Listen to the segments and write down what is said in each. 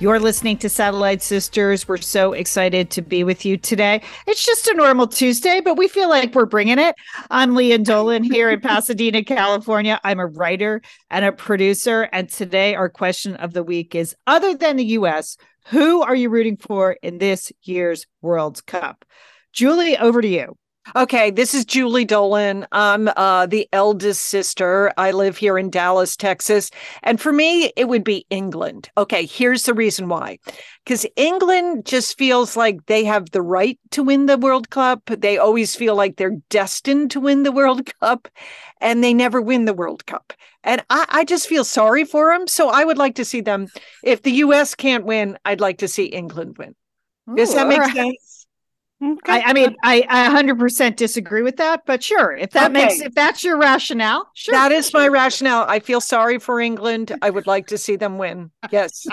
You're listening to Satellite Sisters. We're so excited to be with you today. It's just a normal Tuesday, but we feel like we're bringing it. I'm Lian Dolan here in Pasadena, California. I'm a writer and a producer. And today, our question of the week is Other than the US, who are you rooting for in this year's World Cup? Julie, over to you. Okay, this is Julie Dolan. I'm uh, the eldest sister. I live here in Dallas, Texas. And for me, it would be England. Okay, here's the reason why. Because England just feels like they have the right to win the World Cup. They always feel like they're destined to win the World Cup, and they never win the World Cup. And I, I just feel sorry for them. So I would like to see them. If the US can't win, I'd like to see England win. Does Ooh, that make right. sense? Okay. I, I mean, I, I 100% disagree with that, but sure, if that Okay. makes if that's your rationale, sure. That is my rationale. I feel sorry for England. I would like to see them win. Yes.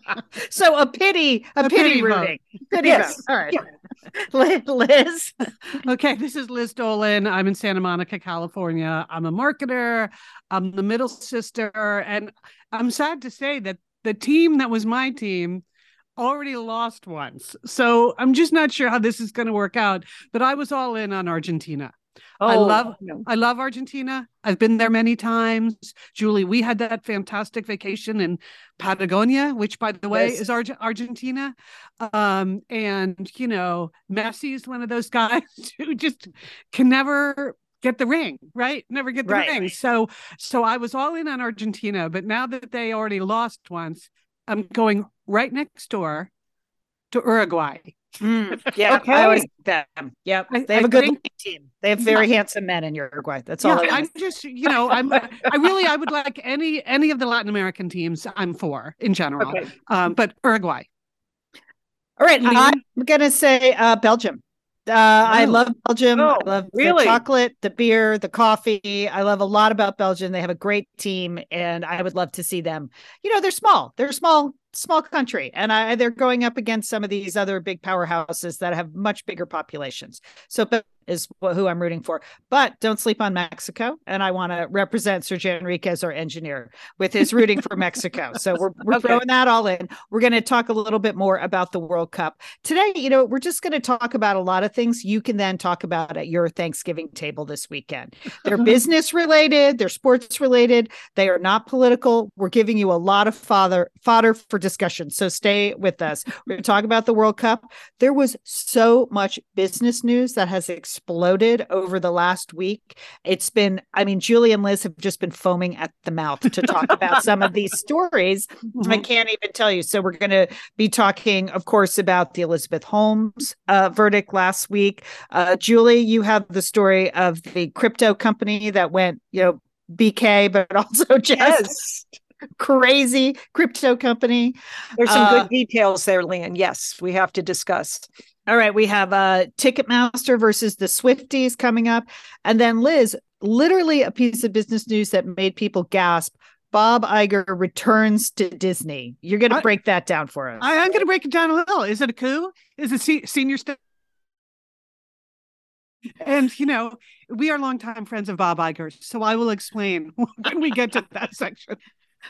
so a pity, a, A pity, pity rooting, pity Yes. vote. All right, Li- Liz. okay, this is Liz Dolan. I'm in Santa Monica, California. I'm a marketer. I'm the middle sister. And I'm sad to say that the team that was my team already lost once. So I'm just not sure how this is going to work out. But I was all in on Argentina. I Oh, love no. I love Argentina. I've been there many times. Julie, we had that fantastic vacation in Patagonia, which by the way Yes. is Arge- Argentina. Um, and you know, Messi is one of those guys who just can never get the ring, right? Never get the Right. ring. So so I was all in on Argentina, but now that they already lost once, I'm going right next door to Uruguay. Mm, yeah, Okay. I always them. Yep, I- they have I a good think- team. They have very handsome men in Uruguay. That's all. yeah, I'm just you know I'm I really I would like any any of the Latin American teams I'm for in general, Okay. um, but Uruguay. all right? I'm gonna say uh, Belgium. Uh, I Oh. love Belgium. Oh, I love really? the chocolate, the beer, the coffee. I love a lot about Belgium. They have a great team, and I would love to see them. You know, they're small. They're a small, small country, and I, they're going up against some of these other big powerhouses that have much bigger populations. So, Belgium is who I'm rooting for. But don't sleep on Mexico, and I want to represent Sergio Enriquez, our engineer, with his rooting for Mexico. So we're we're Okay. throwing that all in. We're going to talk a little bit more about the World Cup today. You know, we're just going to talk about a lot of things you can then talk about at your Thanksgiving table this weekend. They're business related, they're sports related, they are not political. We're giving you a lot of fodder fodder for discussion. So stay with us. We're going to talk about the World Cup. There was so much business news that has exploded over the last week. It's been, I mean, Julie and Liz have just been foaming at the mouth to talk about some of these stories. I can't even tell you. So we're going to be talking, of course, about the Elizabeth Holmes uh, verdict last week. Uh, Julie, you have the story of the crypto company that went, you know, BK, but also just Yes. Crazy crypto company. There's some Uh, good details there, Lian. Yes, we have to discuss. All right, we have uh Ticketmaster versus the Swifties coming up. And then Liz, literally a piece of business news that made people gasp. Bob Iger returns to Disney. You're going to break that down for us. I, I'm going to break it down a little. Is it a coup? Is it se- senior stuff? And you know, we are longtime friends of Bob Iger, so I will explain when we get to that section.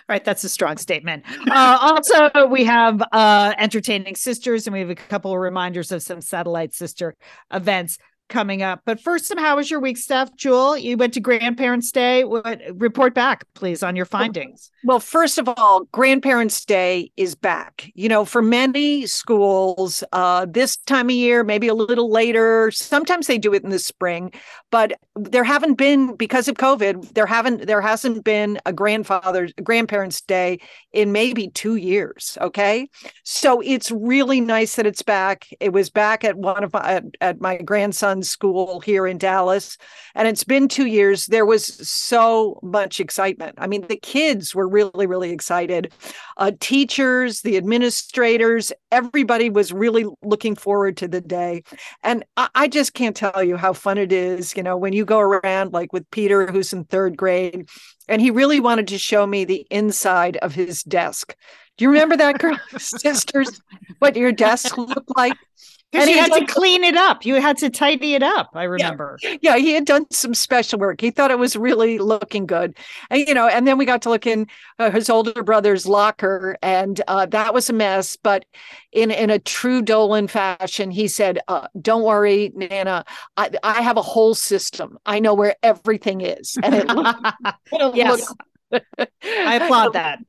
Right, that's a strong statement. Uh, also, we have uh, entertaining sisters, and we have a couple of reminders of some satellite sister events coming up. But first, some how was your week, Steph? Jewel, you went to Grandparents' Day. What report back, please, on your findings? Well, first of all, Grandparents' Day is back. You know, for many schools, uh, this time of year, maybe a little later. Sometimes they do it in the spring, but there haven't been because of COVID. There haven't there hasn't been a grandfather's Grandparents' Day in maybe two years. Okay, so it's really nice that it's back. It was back at one of my at, at my grandson's school here in Dallas, and it's been two years. There was so much excitement. I mean, the kids were really, really excited. Uh, teachers, the administrators, everybody was really looking forward to the day. And I, I just can't tell you how fun it is, you know, when you go around like with Peter, who's in third grade, and he really wanted to show me the inside of his desk. Do you remember that, girl, sisters? What your desk looked like? And you he had to clean it up. You had to tidy it up. I remember. yeah, he had done some special work. He thought it was really looking good, and you know. And then we got to look in uh, his older brother's locker, and uh, that was a mess. But in in a true Dolan fashion, he said, uh, "Don't worry, Nana. I, I have a whole system. I know where everything is." And it looked, Yes. I applaud that.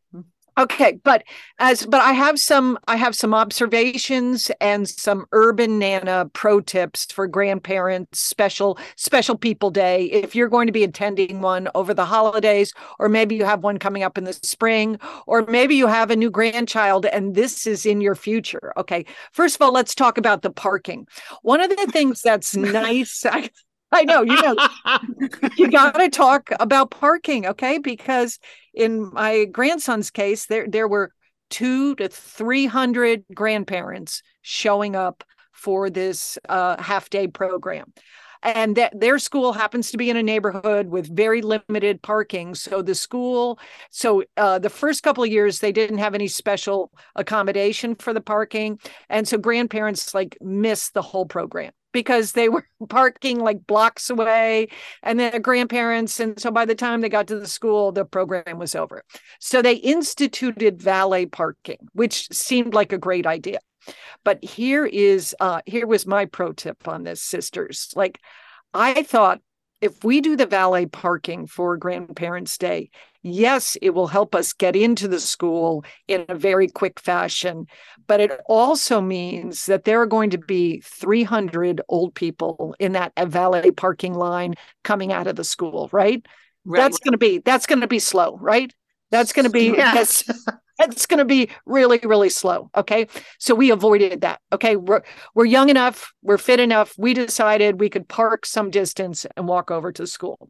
Okay, but as but I have some I have some observations and some urban nana pro tips for grandparents special special people day if you're going to be attending one over the holidays or maybe you have one coming up in the spring or maybe you have a new grandchild and this is in your future. Okay. First of all, let's talk about the parking. One of the things that's nice I, I know you know you got to talk about parking, okay? Because in my grandson's case, there there were two to three hundred grandparents showing up for this uh, half day program. And that their school happens to be in a neighborhood with very limited parking. So the school, so uh, the first couple of years, they didn't have any special accommodation for the parking, and so grandparents like missed the whole program because they were parking like blocks away and then grandparents and so by the time they got to the school the program was over. So they instituted valet parking which seemed like a great idea. But here is uh here was my pro tip on this sisters. Like i thought if we do the valet parking for grandparents day yes it will help us get into the school in a very quick fashion. But it also means that there are going to be 300 old people in that valet parking line coming out of the school right, that's going to be that's going to be slow right? That's going to be Yes. That's going to be really really slow okay? So we avoided that okay? We're we're young enough we're fit enough we decided we could park some distance and walk over to school.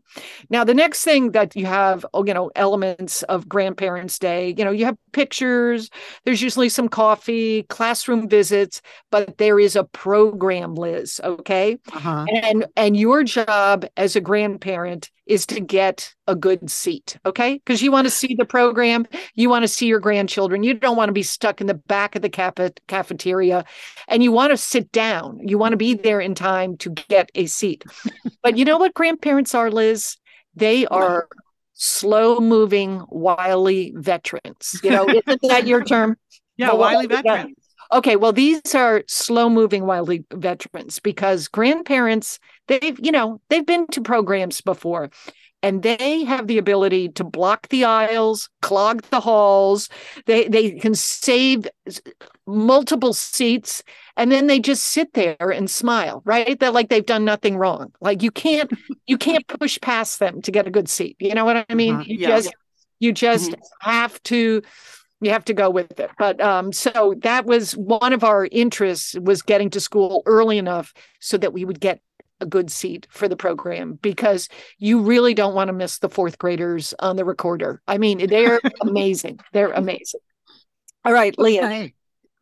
Now the next thing that you have oh, you know elements of grandparents day you know you have pictures there's usually some coffee classroom visits but there is a program liz okay? Uh-huh. and and your job as a grandparent is to get a good seat okay? Because you want to see the program you want to see your grandchildren. You don't want to be stuck in the back of the cafe- cafeteria and you want to sit down. You want to be there in time to get a seat. But you know what grandparents are liz? They are slow moving wily veterans. You know isn't that your term? Yeah, Wily yeah. Okay, well, these are slow moving wily veterans because grandparents, they've, you know, they've been to programs before and they have the ability to block the aisles, clog the halls. They they can save multiple seats and then they just sit there and smile, right? They're like they've done nothing wrong. Like you can't you can't push past them to get a good seat. You know what I mean? Uh-huh, You yeah. just you just have to you have to go with it but um so that was one of our interests was getting to school early enough so that we would get a good seat for the program because you really don't want to miss the fourth graders on the recorder i mean they're amazing they're amazing all right Lian. Okay.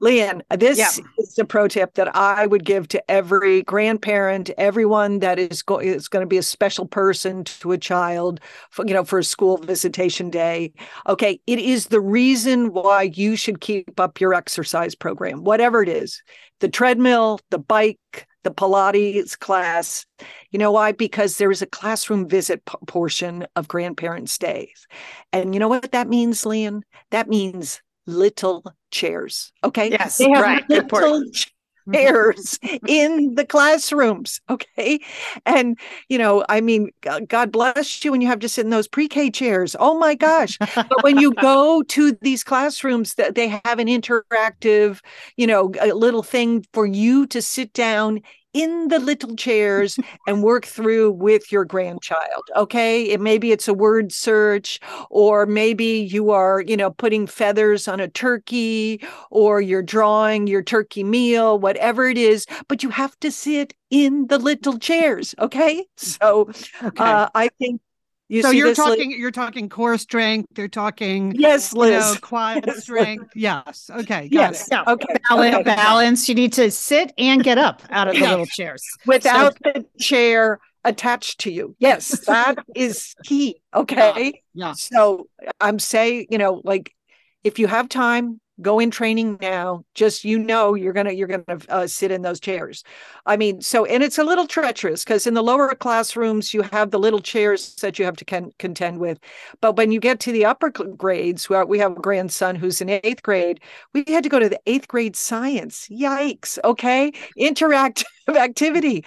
lian this Yeah. is a pro tip that i would give to every grandparent everyone that is, go- is going to be a special person to a child for, you know for a school visitation day okay it is the reason why you should keep up your exercise program whatever it is the treadmill the bike the pilates class you know why because there is a classroom visit p- portion of grandparents days and you know what that means lian that means little chairs okay Yes, they have right. Good point. little Mm-hmm. chairs in the classrooms okay? And you know i mean god bless you when you have to sit in those pre-k chairs. Oh my gosh. But when you go to these classrooms that they have an interactive you know a little thing for you to sit down in the little chairs and work through with your grandchild. Okay. It, maybe it's a word search, or maybe you are, you know, putting feathers on a turkey, or you're drawing your turkey meal, whatever it is, but you have to sit in the little chairs. Okay. So Okay. uh, I think you so you're Liz? talking you're talking core strength, you're talking Yes, you know, Liz. quad Yes. strength. Yes. Okay. Got yes. Yeah. Okay. Balance, okay. balance. You need to sit and get up out of the Yeah. little chairs. Without the chair attached to you. Yes, that is key. Okay. Yeah. So I'm saying, you know, like if you have time, go in training now. Just you know, you're gonna you're gonna uh, sit in those chairs. I mean, so and it's a little treacherous because in the lower classrooms you have the little chairs that you have to con- contend with, but when you get to the upper grades, where we have a grandson who's in eighth grade, we had to go to the eighth grade science. Yikes! Okay, interactive activity.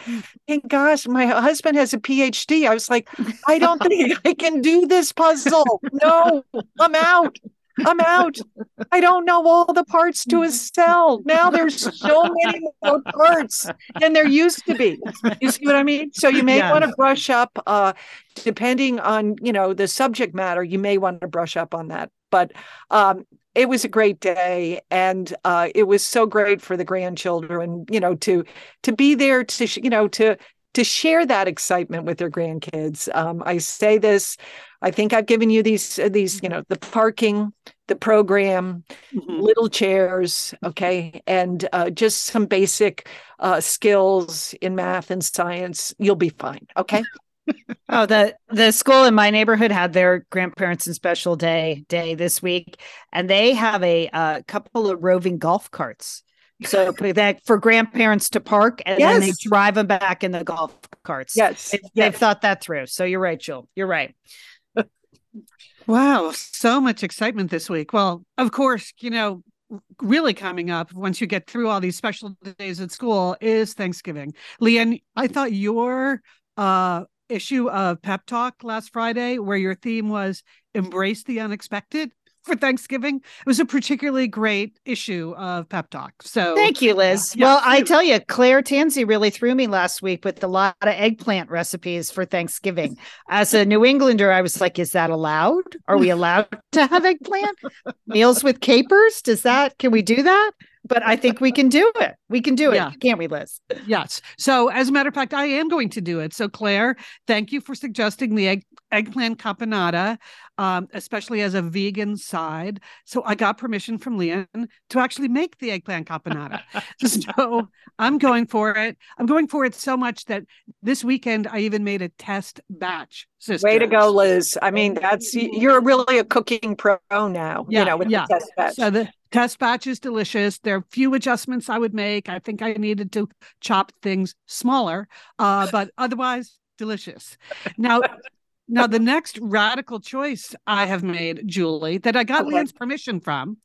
And gosh, my husband has a PhD. I was like, I don't think I can do this puzzle. No, I'm out. I'm out. I don't know all the parts to a cell. Now there's so many more parts than there used to be. You see what I mean? So you may Yeah. want to brush up uh depending on, you know, the subject matter, you may want to brush up on that. But um it was a great day and uh it was so great for the grandchildren, you know, to to be there to you know to to share that excitement with their grandkids. Um, I say this, I think I've given you these uh, these you know the parking, the program, Mhm. little chairs, okay, and uh, just some basic uh, skills in math and science. You'll be fine, okay. Oh, the the school in my neighborhood had their grandparents and special day day this week, and they have a uh, couple of roving golf carts. So for that for grandparents to park and then they drive them back in the golf carts. Yes, They've, yes. they've thought that through. So you're right, Jill. You're right. Wow, so much excitement this week. Well, of course, you know, really coming up once you get through all these special days at school is Thanksgiving. Lian, I thought your uh issue of Pep Talk last Friday, where your theme was embrace the unexpected for Thanksgiving, it was a particularly great issue of Pep Talk. So Thank you, Liz. Yeah, well, I tell you, Claire Tansey really threw me last week with a lot of eggplant recipes for Thanksgiving. As a New Englander, I was like, is that allowed? Are we allowed to have eggplant? Meals with capers? Does that, can we do that? But I think we can do it. We can do it, Yeah. can't we, Liz? Yes. So, as a matter of fact, I am going to do it. So, Claire, thank you for suggesting the egg, eggplant caponata, um, especially as a vegan side. So, I got permission from Lian to actually make the eggplant caponata. so, I'm going for it. I'm going for it so much that this weekend I even made a test batch. Sisters. Way to go, Liz. I mean, that's you're really a cooking pro now. Yeah, you know, with yeah. the test batch. So the test batch is delicious. There are few adjustments I would make. I think I needed to chop things smaller, uh, but otherwise delicious. Now, now the next radical choice I have made, Julie, that I got Okay. Lian's permission from.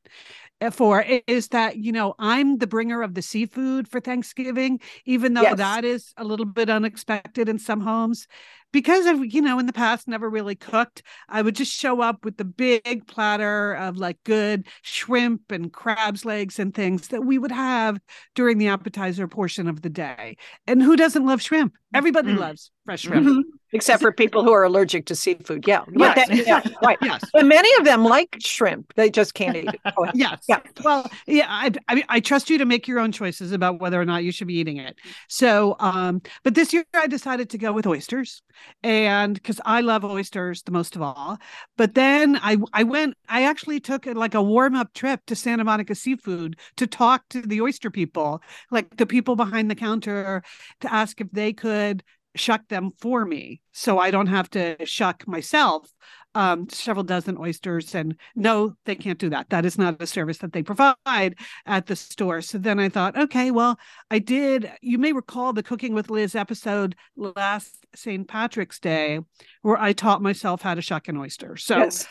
uh, For is that you know I'm the bringer of the seafood for Thanksgiving, even though Yes. that is a little bit unexpected in some homes, because I've you know in the past never really cooked. I would just show up with the big platter of like good shrimp and crab's legs and things that we would have during the appetizer portion of the day. And who doesn't love shrimp? Everybody Mm. loves fresh shrimp. Mhm. Except for people who are allergic to seafood. Yeah. But that- yeah, right. Yes. And many of them like shrimp. They just can't eat it. Yes. Yeah. Well, yeah, I, I mean, I trust you to make your own choices about whether or not you should be eating it. So, um, but this year I decided to go with oysters, and because I love oysters the most of all. But then I, I went, I actually took a, like a warm up trip to Santa Monica Seafood to talk to the oyster people, like the people behind the counter, to ask if they could shuck them for me so I don't have to shuck myself um, several dozen oysters. And no, they can't do that. That is not a service that they provide at the store. So then I thought, okay, well, I did. You may recall the Cooking with Liz episode last St. Patrick's Day, where I taught myself how to shuck an oyster. So Yes.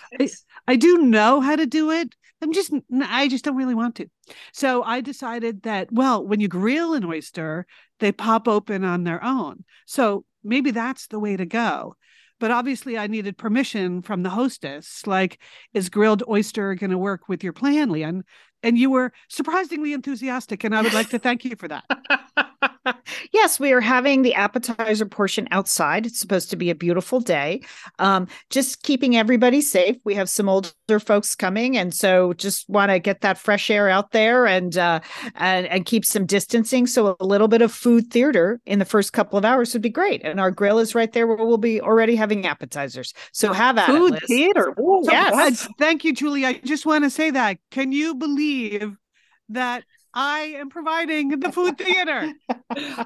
I do know how to do it. I'm just, I just don't really want to. So I decided that, well, when you grill an oyster, they pop open on their own. So maybe that's the way to go. But obviously, I needed permission from the hostess. Like, is grilled oyster going to work with your plan, Lian? And you were surprisingly enthusiastic, and I would like to thank you for that. yes, we are having the appetizer portion outside. It's supposed to be a beautiful day. Um, just keeping everybody safe. We have some older folks coming, and so just want to get that fresh air out there and uh, and and keep some distancing. So a little bit of food theater in the first couple of hours would be great. And our grill is right there where we'll be already having appetizers. So have at Food it, theater. Ooh, Yes. uh, thank you, Julie. I just want to say that. Can you believe that I am providing the food theater?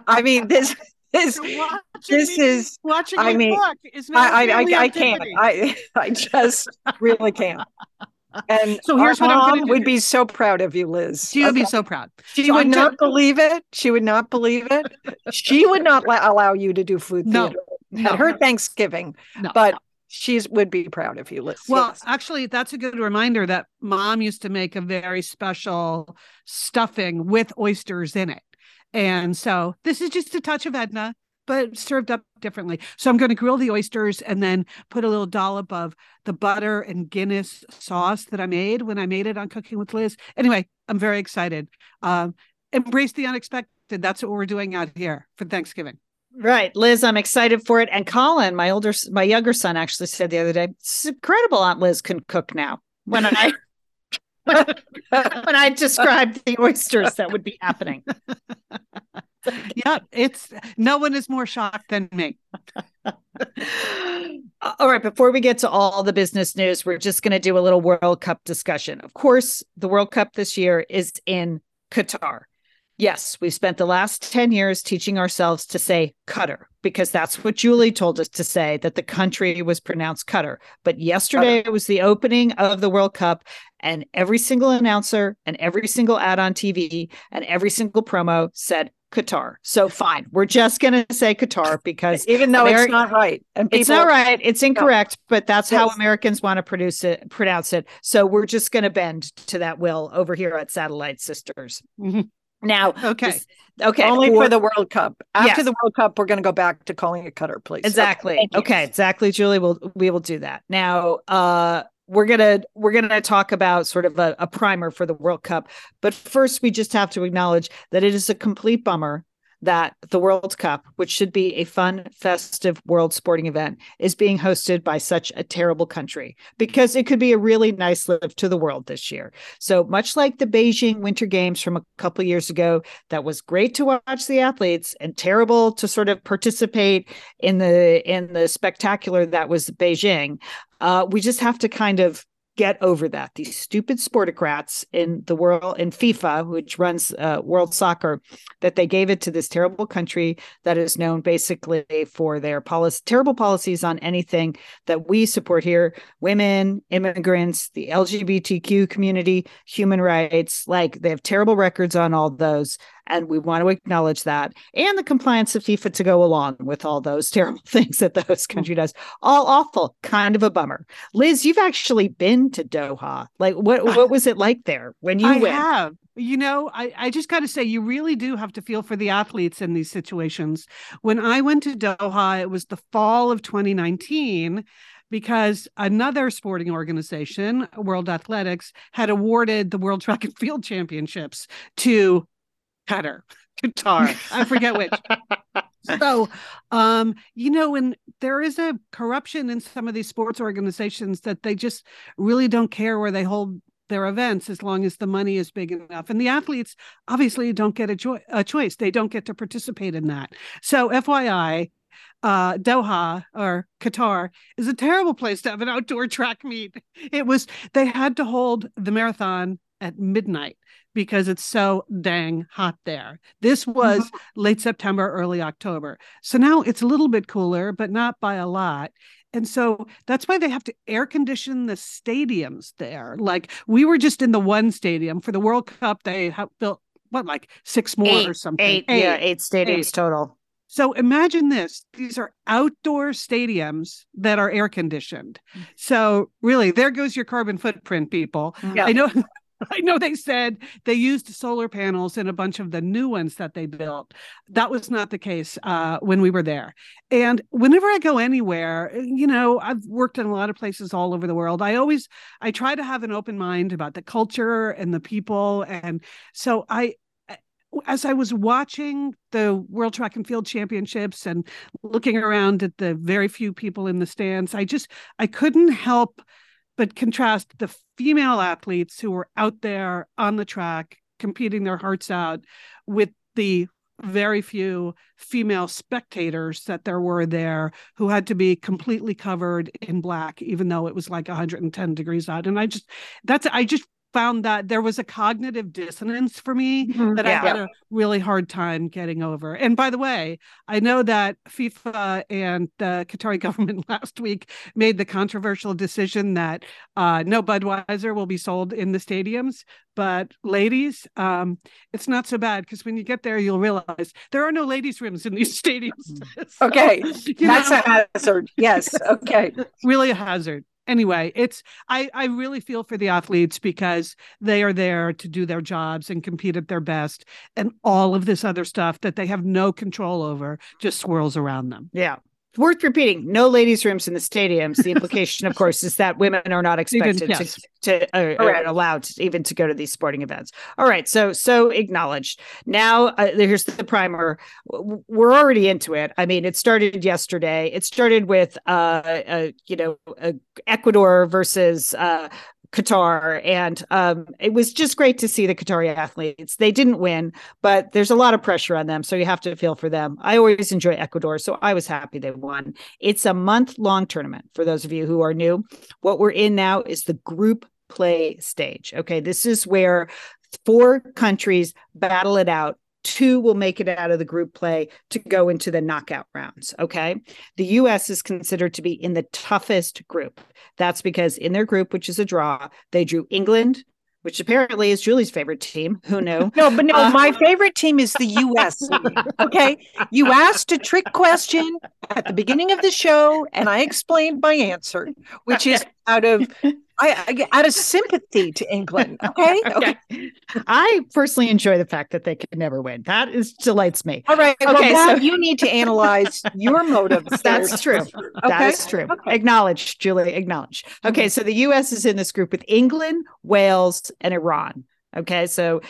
I mean, this is watching this me- is watching I mean, is not I I, I, I can't. I I just really can't. And So here's what I'm mom do. would be so proud of you, Liz. She would be so proud. She So would I'm not believe it. She would not believe it. She would not la- allow you to do food theater No. at her Thanksgiving, No. but she's would be proud of you, Liz. Well, Yes. actually, that's a good reminder that mom used to make a very special stuffing with oysters in it. And so this is just a touch of Edna, but served up differently. So I'm going to grill the oysters and then put a little dollop of the butter and Guinness sauce that I made when I made it on Cooking with Liz. Anyway, I'm very excited. Um, embrace the unexpected. That's what we're doing out here for Thanksgiving. Right, Liz, I'm excited for it. And Colin, my older, my younger son, actually said the other day, "It's incredible Aunt Liz can cook now." When I when I described the oysters that would be happening. Yep, it's no one is more shocked than me. All right, before we get to all the business news, we're just going to do a little World Cup discussion. Of course, the World Cup this year is in Qatar. Yes, we've spent the last 10 years teaching ourselves to say cutter because that's what Julie told us to say that the country was pronounced cutter. But yesterday it was the opening of the World Cup and every single announcer and every single ad on TV and every single promo said Qatar. So fine, we're just going to say Qatar because even though Ameri- it's not right, and people it's not right. It's incorrect, but that's how Americans want to produce it, pronounce it. So we're just going to bend to that will over here at Satellite Sisters. Mhm. Now, Okay. this- okay, only for- for the World Cup. After Yes. the World Cup, we're going to go back to calling it Cutter, please. exactly. you. Okay, exactly, Julie. We'll we will do that. Now, uh, we're gonna we're gonna talk about sort of a, a primer for the World Cup, but first we just have to acknowledge that it is a complete bummer that the World Cup, which should be a fun, festive world sporting event, is being hosted by such a terrible country because it could be a really nice lift to the world this year. So much like the Beijing Winter Games from a couple years ago, that was great to watch the athletes and terrible to sort of participate in the in the spectacular that was Beijing. Uh, we just have to kind of get over that. These stupid sportocrats in the world in FIFA, which runs uh, world soccer, that they gave it to this terrible country that is known basically for their policy, terrible policies on anything that we support here: women, immigrants, the LGBTQ community, human rights. Like they have terrible records on all those. And we want to acknowledge that and the compliance of FIFA to go along with all those terrible things that the host mm. country does. All awful, kind of a bummer. Liz, you've actually been to Doha. Like, what what was it like there when you I went? have. You know, I, I just got to say, you really do have to feel for the athletes in these situations. When I went to Doha, it was the fall of 2019 because another sporting organization, World Athletics, had awarded the World Track and Field Championships to Qatar, Qatar. I forget which. So, um, you know, when there is a corruption in some of these sports organizations that they just really don't care where they hold their events as long as the money is big enough. And the athletes obviously don't get a, a choice. They don't get to participate in that. So, FYI, uh, Doha or Qatar is a terrible place to have an outdoor track meet. It was, they had to hold the marathon at midnight because it's so dang hot there. This was mm-hmm. late September, early October. So now it's a little bit cooler, but not by a lot. And so that's why they have to air condition the stadiums there. Like we were just in the one stadium for the World Cup. They have built what, like six more or something. Eight, yeah, eight stadiums Eight. total. So imagine this. These are outdoor stadiums that are air conditioned. Mm. So really, there goes your carbon footprint, people. Yeah. I know I know they said they used solar panels in a bunch of the new ones that they built. That was not the case uh, when we were there. And whenever I go anywhere, you know, I've worked in a lot of places all over the world. I always I try to have an open mind about the culture and the people. And so I as I was watching the World Track and Field Championships and looking around at the very few people in the stands, I just I couldn't help but contrast the female athletes who were out there on the track competing their hearts out with the very few female spectators that there were there who had to be completely covered in black even though it was like 110 degrees out. And i just that's i just found that there was a cognitive dissonance for me mm-hmm. that yeah. I had a really hard time getting over. And by the way, I know that FIFA and the Qatari government last week made the controversial decision that uh, no Budweiser will be sold in the stadiums. But ladies, um, it's not so bad because when you get there, you'll realize there are no ladies' rooms in these stadiums. so, okay, that's know, a hazard. Yes. Okay, really a hazard anyway it's i i really feel for the athletes because they are there to do their jobs and compete at their best and all of this other stuff that they have no control over just swirls around them. Yeah worth repeating no ladies rooms in the stadiums. The implication of course is that women are not expected yes. to, to uh, are allowed to, even to go to these sporting events. All right so so acknowledged. Now uh, here's the primer. We're already into it. I mean it started yesterday. It started with uh, uh you know ecuador versus uh Qatar. And um, it was just great to see the Qatari athletes. They didn't win, but there's a lot of pressure on them. So you have to feel for them. I always enjoy Ecuador. So I was happy they won. It's a month long tournament for those of you who are new. What we're in now is the group play stage. Okay. This is where four countries battle it out two will make it out of the group play to go into the knockout rounds. Okay. The US is considered to be in the toughest group. That's because in their group, which is a draw, they drew England, which apparently is Julie's favorite team. Who knew? No, but no, uh, my favorite team is the US. okay. You asked a trick question at the beginning of the show, and I explained my answer, which is out of I, I out of sympathy to England. Okay? okay. okay. I personally enjoy the fact that they can never win. That is delights me. All right. Okay. Well, so you need to analyze your motives. That's true. Okay? That is true. Okay. Acknowledge, Julie. Acknowledge. Okay. So the U.S. is in this group with England, Wales, and Iran. Okay. So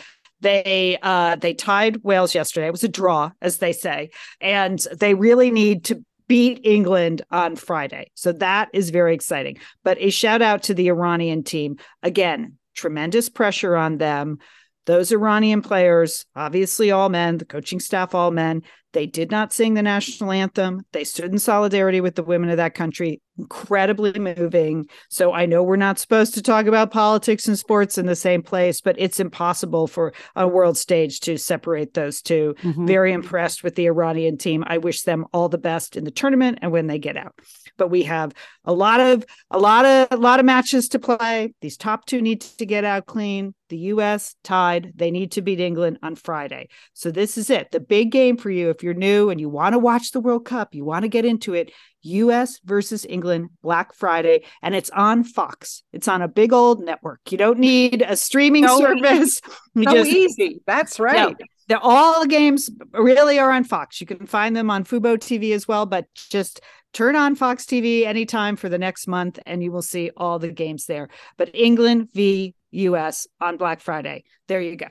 they uh they tied Wales yesterday. It was a draw, as they say, and they really need to beat England on Friday. So that is very exciting. But a shout out to the Iranian team. Again, tremendous pressure on them. Those Iranian players, obviously all men, the coaching staff, all men, they did not sing the national anthem. They stood in solidarity with the women of that country. Incredibly moving. So I know we're not supposed to talk about politics and sports in the same place, but it's impossible for a world stage to separate those 2 mm-hmm. Very impressed with the Iranian team. I wish them all the best in the tournament and when they get out but we have a lot of a lot of a lot of matches to play. These top two need to get out clean. The US tied. They need to beat England on Friday. So this is it. The big game for you if you're new and you want to watch the World Cup, you want to get into it. US versus England Black Friday and it's on Fox. It's on a big old network. You don't need a streaming so service. So just, easy. That's right. No, they're all games really are on Fox. You can find them on Fubo TV as well, but just turn on Fox TV anytime for the next month and you will see all the games there. But England v US on Black Friday. There you go.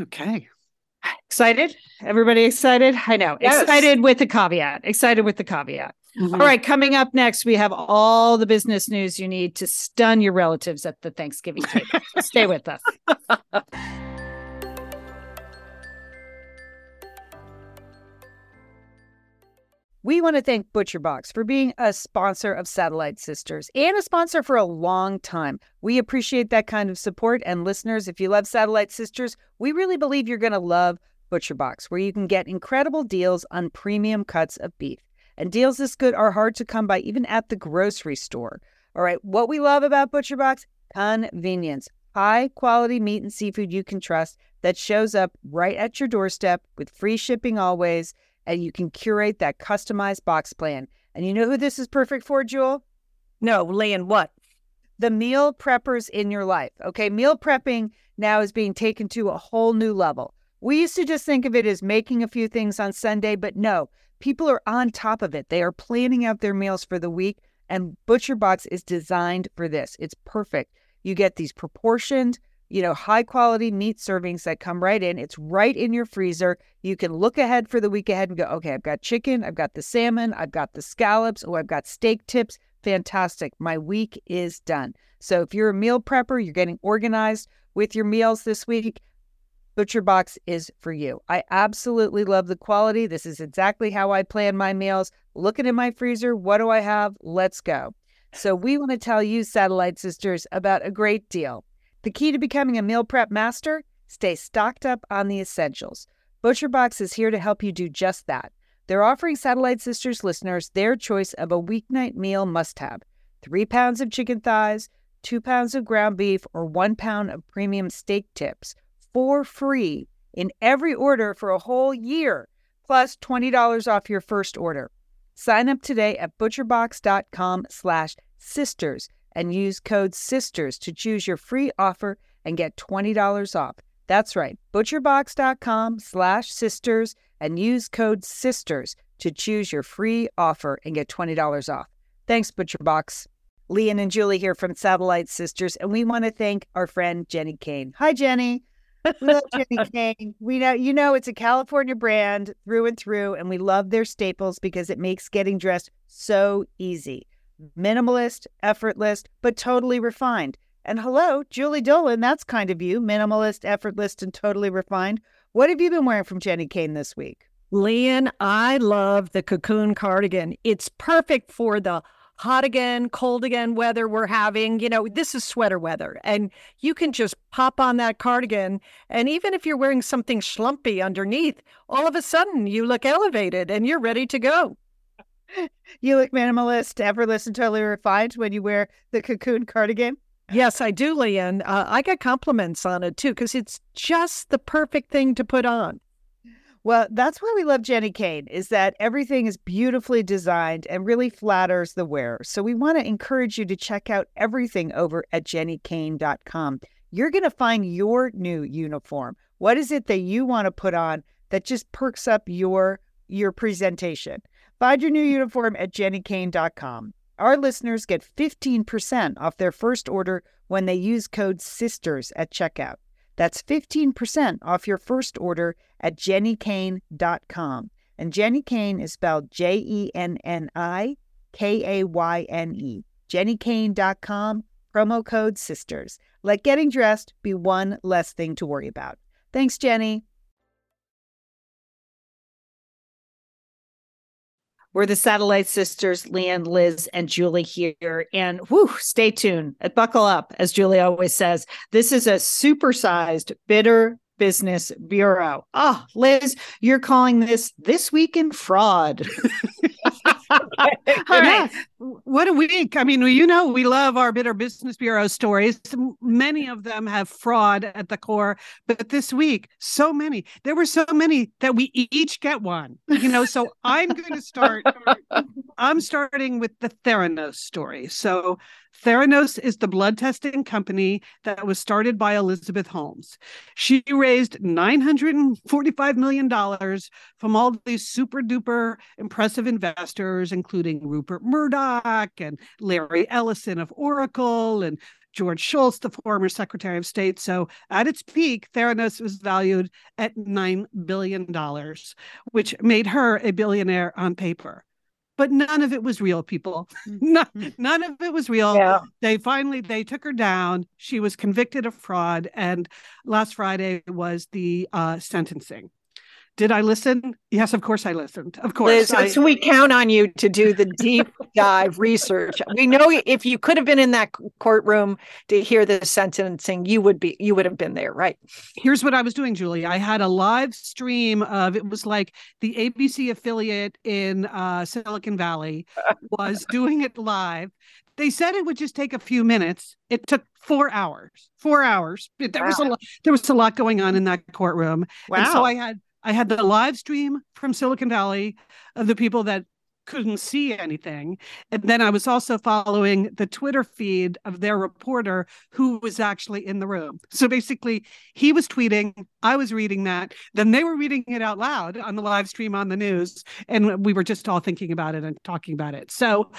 Okay. Excited? Everybody excited? I know. Yes. Excited with the caveat. Excited with the caveat. Mm-hmm. All right, coming up next, we have all the business news you need to stun your relatives at the Thanksgiving table. Stay with us. We want to thank ButcherBox for being a sponsor of Satellite Sisters and a sponsor for a long time. We appreciate that kind of support. And listeners, if you love Satellite Sisters, we really believe you're going to love ButcherBox, where you can get incredible deals on premium cuts of beef. And deals this good are hard to come by even at the grocery store. All right, what we love about ButcherBox convenience. High quality meat and seafood you can trust that shows up right at your doorstep with free shipping always and you can curate that customized box plan. And you know who this is perfect for, Jewel? No, Lynn, what? The meal preppers in your life. Okay, meal prepping now is being taken to a whole new level. We used to just think of it as making a few things on Sunday, but no, people are on top of it. They are planning out their meals for the week, and ButcherBox is designed for this. It's perfect. You get these proportioned, you know, high quality meat servings that come right in. It's right in your freezer. You can look ahead for the week ahead and go, okay, I've got chicken, I've got the salmon, I've got the scallops, oh, I've got steak tips. Fantastic. My week is done. So if you're a meal prepper, you're getting organized with your meals this week, ButcherBox is for you. I absolutely love the quality. This is exactly how I plan my meals. Looking in my freezer, what do I have? Let's go. So, we want to tell you, Satellite Sisters, about a great deal. The key to becoming a meal prep master? Stay stocked up on the essentials. ButcherBox is here to help you do just that. They're offering Satellite Sisters listeners their choice of a weeknight meal must have three pounds of chicken thighs, two pounds of ground beef, or one pound of premium steak tips for free in every order for a whole year, plus $20 off your first order. Sign up today at butcherbox.com slash sisters and use code SISTERS to choose your free offer and get $20 off. That's right, butcherbox.com slash sisters and use code SISTERS to choose your free offer and get $20 off. Thanks, ButcherBox. Lian and Julie here from Satellite Sisters, and we want to thank our friend Jenni Kayne. Hi, Jenni. we love Jenni Kayne. We know you know it's a California brand through and through, and we love their staples because it makes getting dressed so easy. Minimalist, effortless, but totally refined. And hello, Julie Dolan, that's kind of you. Minimalist, effortless, and totally refined. What have you been wearing from Jenni Kayne this week? Lian, I love the cocoon cardigan. It's perfect for the hot again, cold again weather we're having. You know, this is sweater weather, and you can just pop on that cardigan. And even if you're wearing something schlumpy underneath, all of a sudden you look elevated and you're ready to go. You look minimalist, effortless, and totally refined when you wear the cocoon cardigan. Yes, I do, Lian. Uh, I get compliments on it too because it's just the perfect thing to put on. Well, that's why we love Jenni Kayne is that everything is beautifully designed and really flatters the wearer. So we want to encourage you to check out everything over at jennikayne.com. You're going to find your new uniform. What is it that you want to put on that just perks up your your presentation? Find your new uniform at jennikayne.com. Our listeners get 15% off their first order when they use code SISTERS at checkout. That's 15% off your first order at jennikayne.com. And Jenni Kayne is spelled J E N N I K A Y N E. jennikayne.com, promo code SISTERS. Let getting dressed be one less thing to worry about. Thanks, Jenni. We're the Satellite Sisters, Lian, Liz, and Julie here. And whew, stay tuned. Uh, buckle up, as Julie always says. This is a supersized, bitter business bureau. Oh, Liz, you're calling this This Week in Fraud. Right. What a week. I mean, you know, we love our Bitter Business Bureau stories. Many of them have fraud at the core, but this week, so many. There were so many that we each get one, you know. So I'm going to start. I'm starting with the Theranos story. So Theranos is the blood testing company that was started by Elizabeth Holmes. She raised $945 million from all these super duper impressive investors, including Rupert Murdoch and Larry Ellison of Oracle and George Shultz, the former Secretary of State. So at its peak, Theranos was valued at $9 billion, which made her a billionaire on paper but none of it was real people. None, mm-hmm. none of it was real. Yeah. they finally they took her down. She was convicted of fraud and last friday was the uh, sentencing did I listen? Yes, of course I listened. Of course. Liz, I, so we count on you to do the deep dive research. We know if you could have been in that courtroom to hear the sentencing, you would be you would have been there, right? Here's what I was doing, Julie. I had a live stream of it was like the ABC affiliate in uh, Silicon Valley was doing it live. They said it would just take a few minutes. It took four hours. Four hours. There wow. was a lot. There was a lot going on in that courtroom. Wow. And so I had I had the live stream from Silicon Valley of the people that couldn't see anything. And then I was also following the Twitter feed of their reporter who was actually in the room. So basically, he was tweeting, I was reading that. Then they were reading it out loud on the live stream on the news. And we were just all thinking about it and talking about it. So,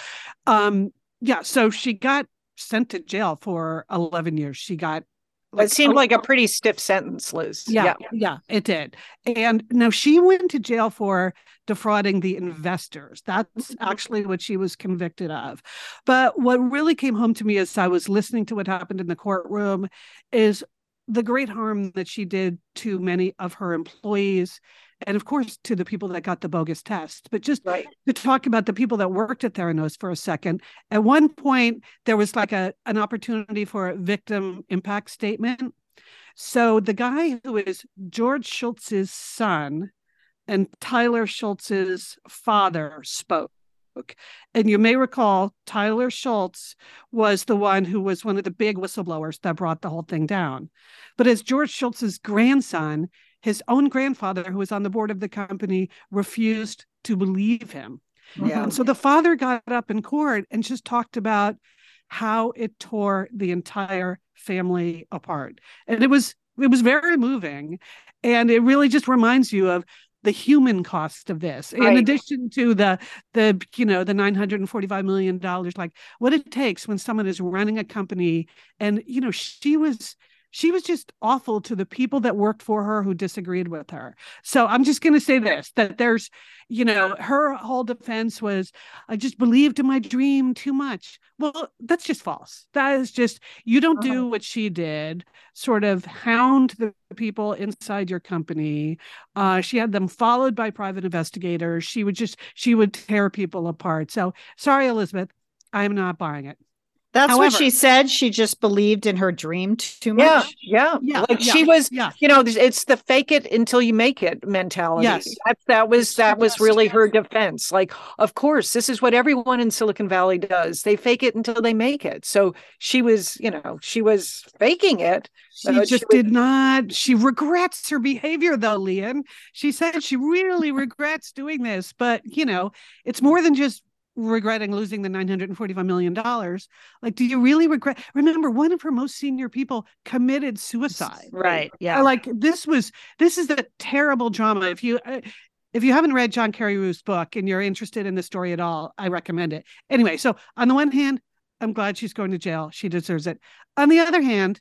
um, yeah, so she got sent to jail for 11 years. She got It seemed like a pretty stiff sentence, Liz. Yeah, yeah, yeah, it did. And now she went to jail for defrauding the investors. That's Mm-hmm. actually what she was convicted of. But what really came home to me as I was listening to what happened in the courtroom is the great harm that she did to many of her employees and of course to the people that got the bogus test but just Right. to talk about the people that worked at theranos for a second at one point there was like a an opportunity for a victim impact statement so the guy who is george shultz's son and tyler shultz's father spoke and you may recall Tyler Shultz was the one who was one of the big whistleblowers that brought the whole thing down. But as George Shultz's grandson, his own grandfather, who was on the board of the company, refused to believe him. Yeah. And so the father got up in court and just talked about how it tore the entire family apart. And it was it was very moving. And it really just reminds you of the human cost of this in Right. addition to the the you know the 945 million dollars like what it takes when someone is running a company and you know she was she was just awful to the people that worked for her who disagreed with her. So I'm just going to say this that there's, you know, her whole defense was, I just believed in my dream too much. Well, that's just false. That is just, you don't do what she did, sort of hound the people inside your company. Uh, she had them followed by private investigators. She would just, she would tear people apart. So sorry, Elizabeth, I'm not buying it. That's what she said. She just believed in her dream too much. yeah, Yeah, yeah Like yeah, she was, yeah. you know, it's the fake it until you make it mentality. Yes. That, that was that was really her defense. Like, of course, this is what everyone in Silicon Valley does. They fake it until they make it. So she was, you know, she was faking it. She Uh, she just was- did not. She regrets her behavior, though, Lian. She said she really regrets doing this, but you know, it's more than just regretting losing the nine hundred and forty-five million dollars. Like, do you really regret? Remember, one of her most senior people committed suicide. Right. Yeah. Like this was this is a terrible drama. If you uh, if you haven't read John Carreyrou's book and you're interested in the story at all, I recommend it. Anyway, so on the one hand, I'm glad she's going to jail. She deserves it. On the other hand,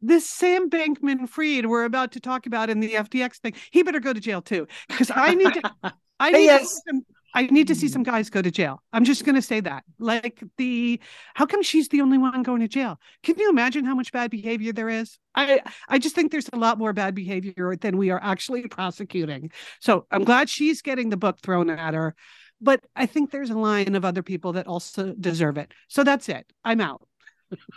this Sam Bankman Fried we're about to talk about in the FTX thing, he better go to jail too. Because I need to I need to Yes. some I need to see hmm. some guys go to jail. I'm just gonna say that. Like the how come she's the only one going to jail? Can you imagine how much bad behavior there is? I I just think there's a lot more bad behavior than we are actually prosecuting. So I'm glad she's getting the book thrown at her. But I think there's a line of other people that also deserve it. So that's it. I'm out.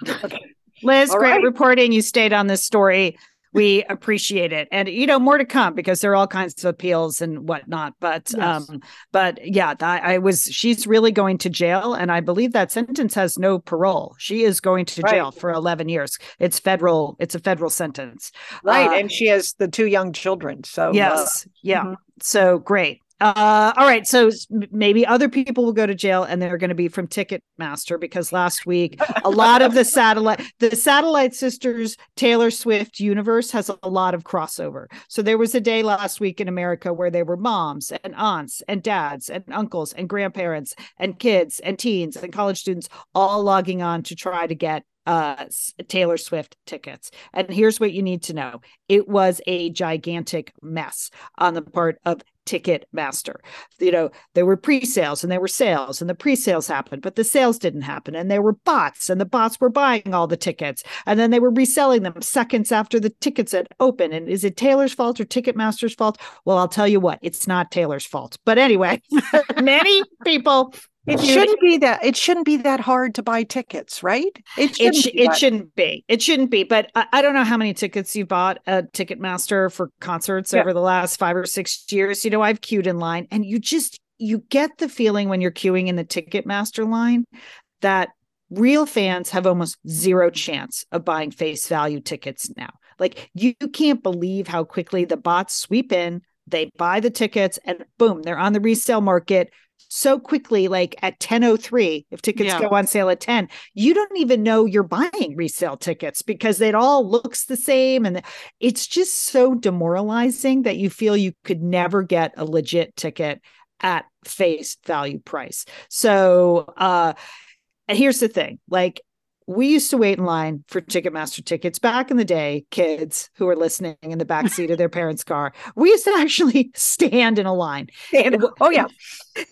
Liz, All great right. reporting. You stayed on this story. We appreciate it. And you know, more to come because there are all kinds of appeals and whatnot. But Yes. um, but yeah, I, I was she's really going to jail. And I believe that sentence has no parole. She is going to Right. jail for 11 years. It's federal, it's a federal sentence. Right. Uh, and she has the two young children. So uh, yes. Yeah. mhm. So great. Uh, all right. So maybe other people will go to jail and they're going to be from Ticketmaster because last week a lot of the satellite, the satellite sisters Taylor Swift universe has a lot of crossover. So there was a day last week in America where there were moms and aunts and dads and uncles and grandparents and kids and teens and college students all logging on to try to get uh Taylor Swift tickets. And here's what you need to know. It was a gigantic mess on the part of Ticketmaster. You know, there were pre-sales and there were sales and the pre-sales happened, but the sales didn't happen and there were bots and the bots were buying all the tickets and then they were reselling them seconds after the tickets had opened. And is it Taylor's fault or Ticketmaster's fault? Well, I'll tell you what, it's not Taylor's fault. But anyway, many people It shouldn't be that it shouldn't be that hard to buy tickets, right? It it shouldn't sh- be it shouldn't be. It shouldn't be. But I, I don't know how many tickets you bought at Ticketmaster for concerts Yeah. over the last five or six years. You know, I've queued in line, and you just you get the feeling when you're queuing in the Ticketmaster line that real fans have almost zero chance of buying face value tickets now. Like you, you can't believe how quickly the bots sweep in, they buy the tickets, and boom, they're on the resale market so quickly like at 10:03 if tickets Yeah. go on sale at 10 you don't even know you're buying resale tickets because it all looks the same and it's just so demoralizing that you feel you could never get a legit ticket at face value price so uh and here's the thing like we used to wait in line for Ticketmaster tickets back in the day, kids who are listening in the back seat of their parents' car. We used to actually stand in a line. And, oh yeah.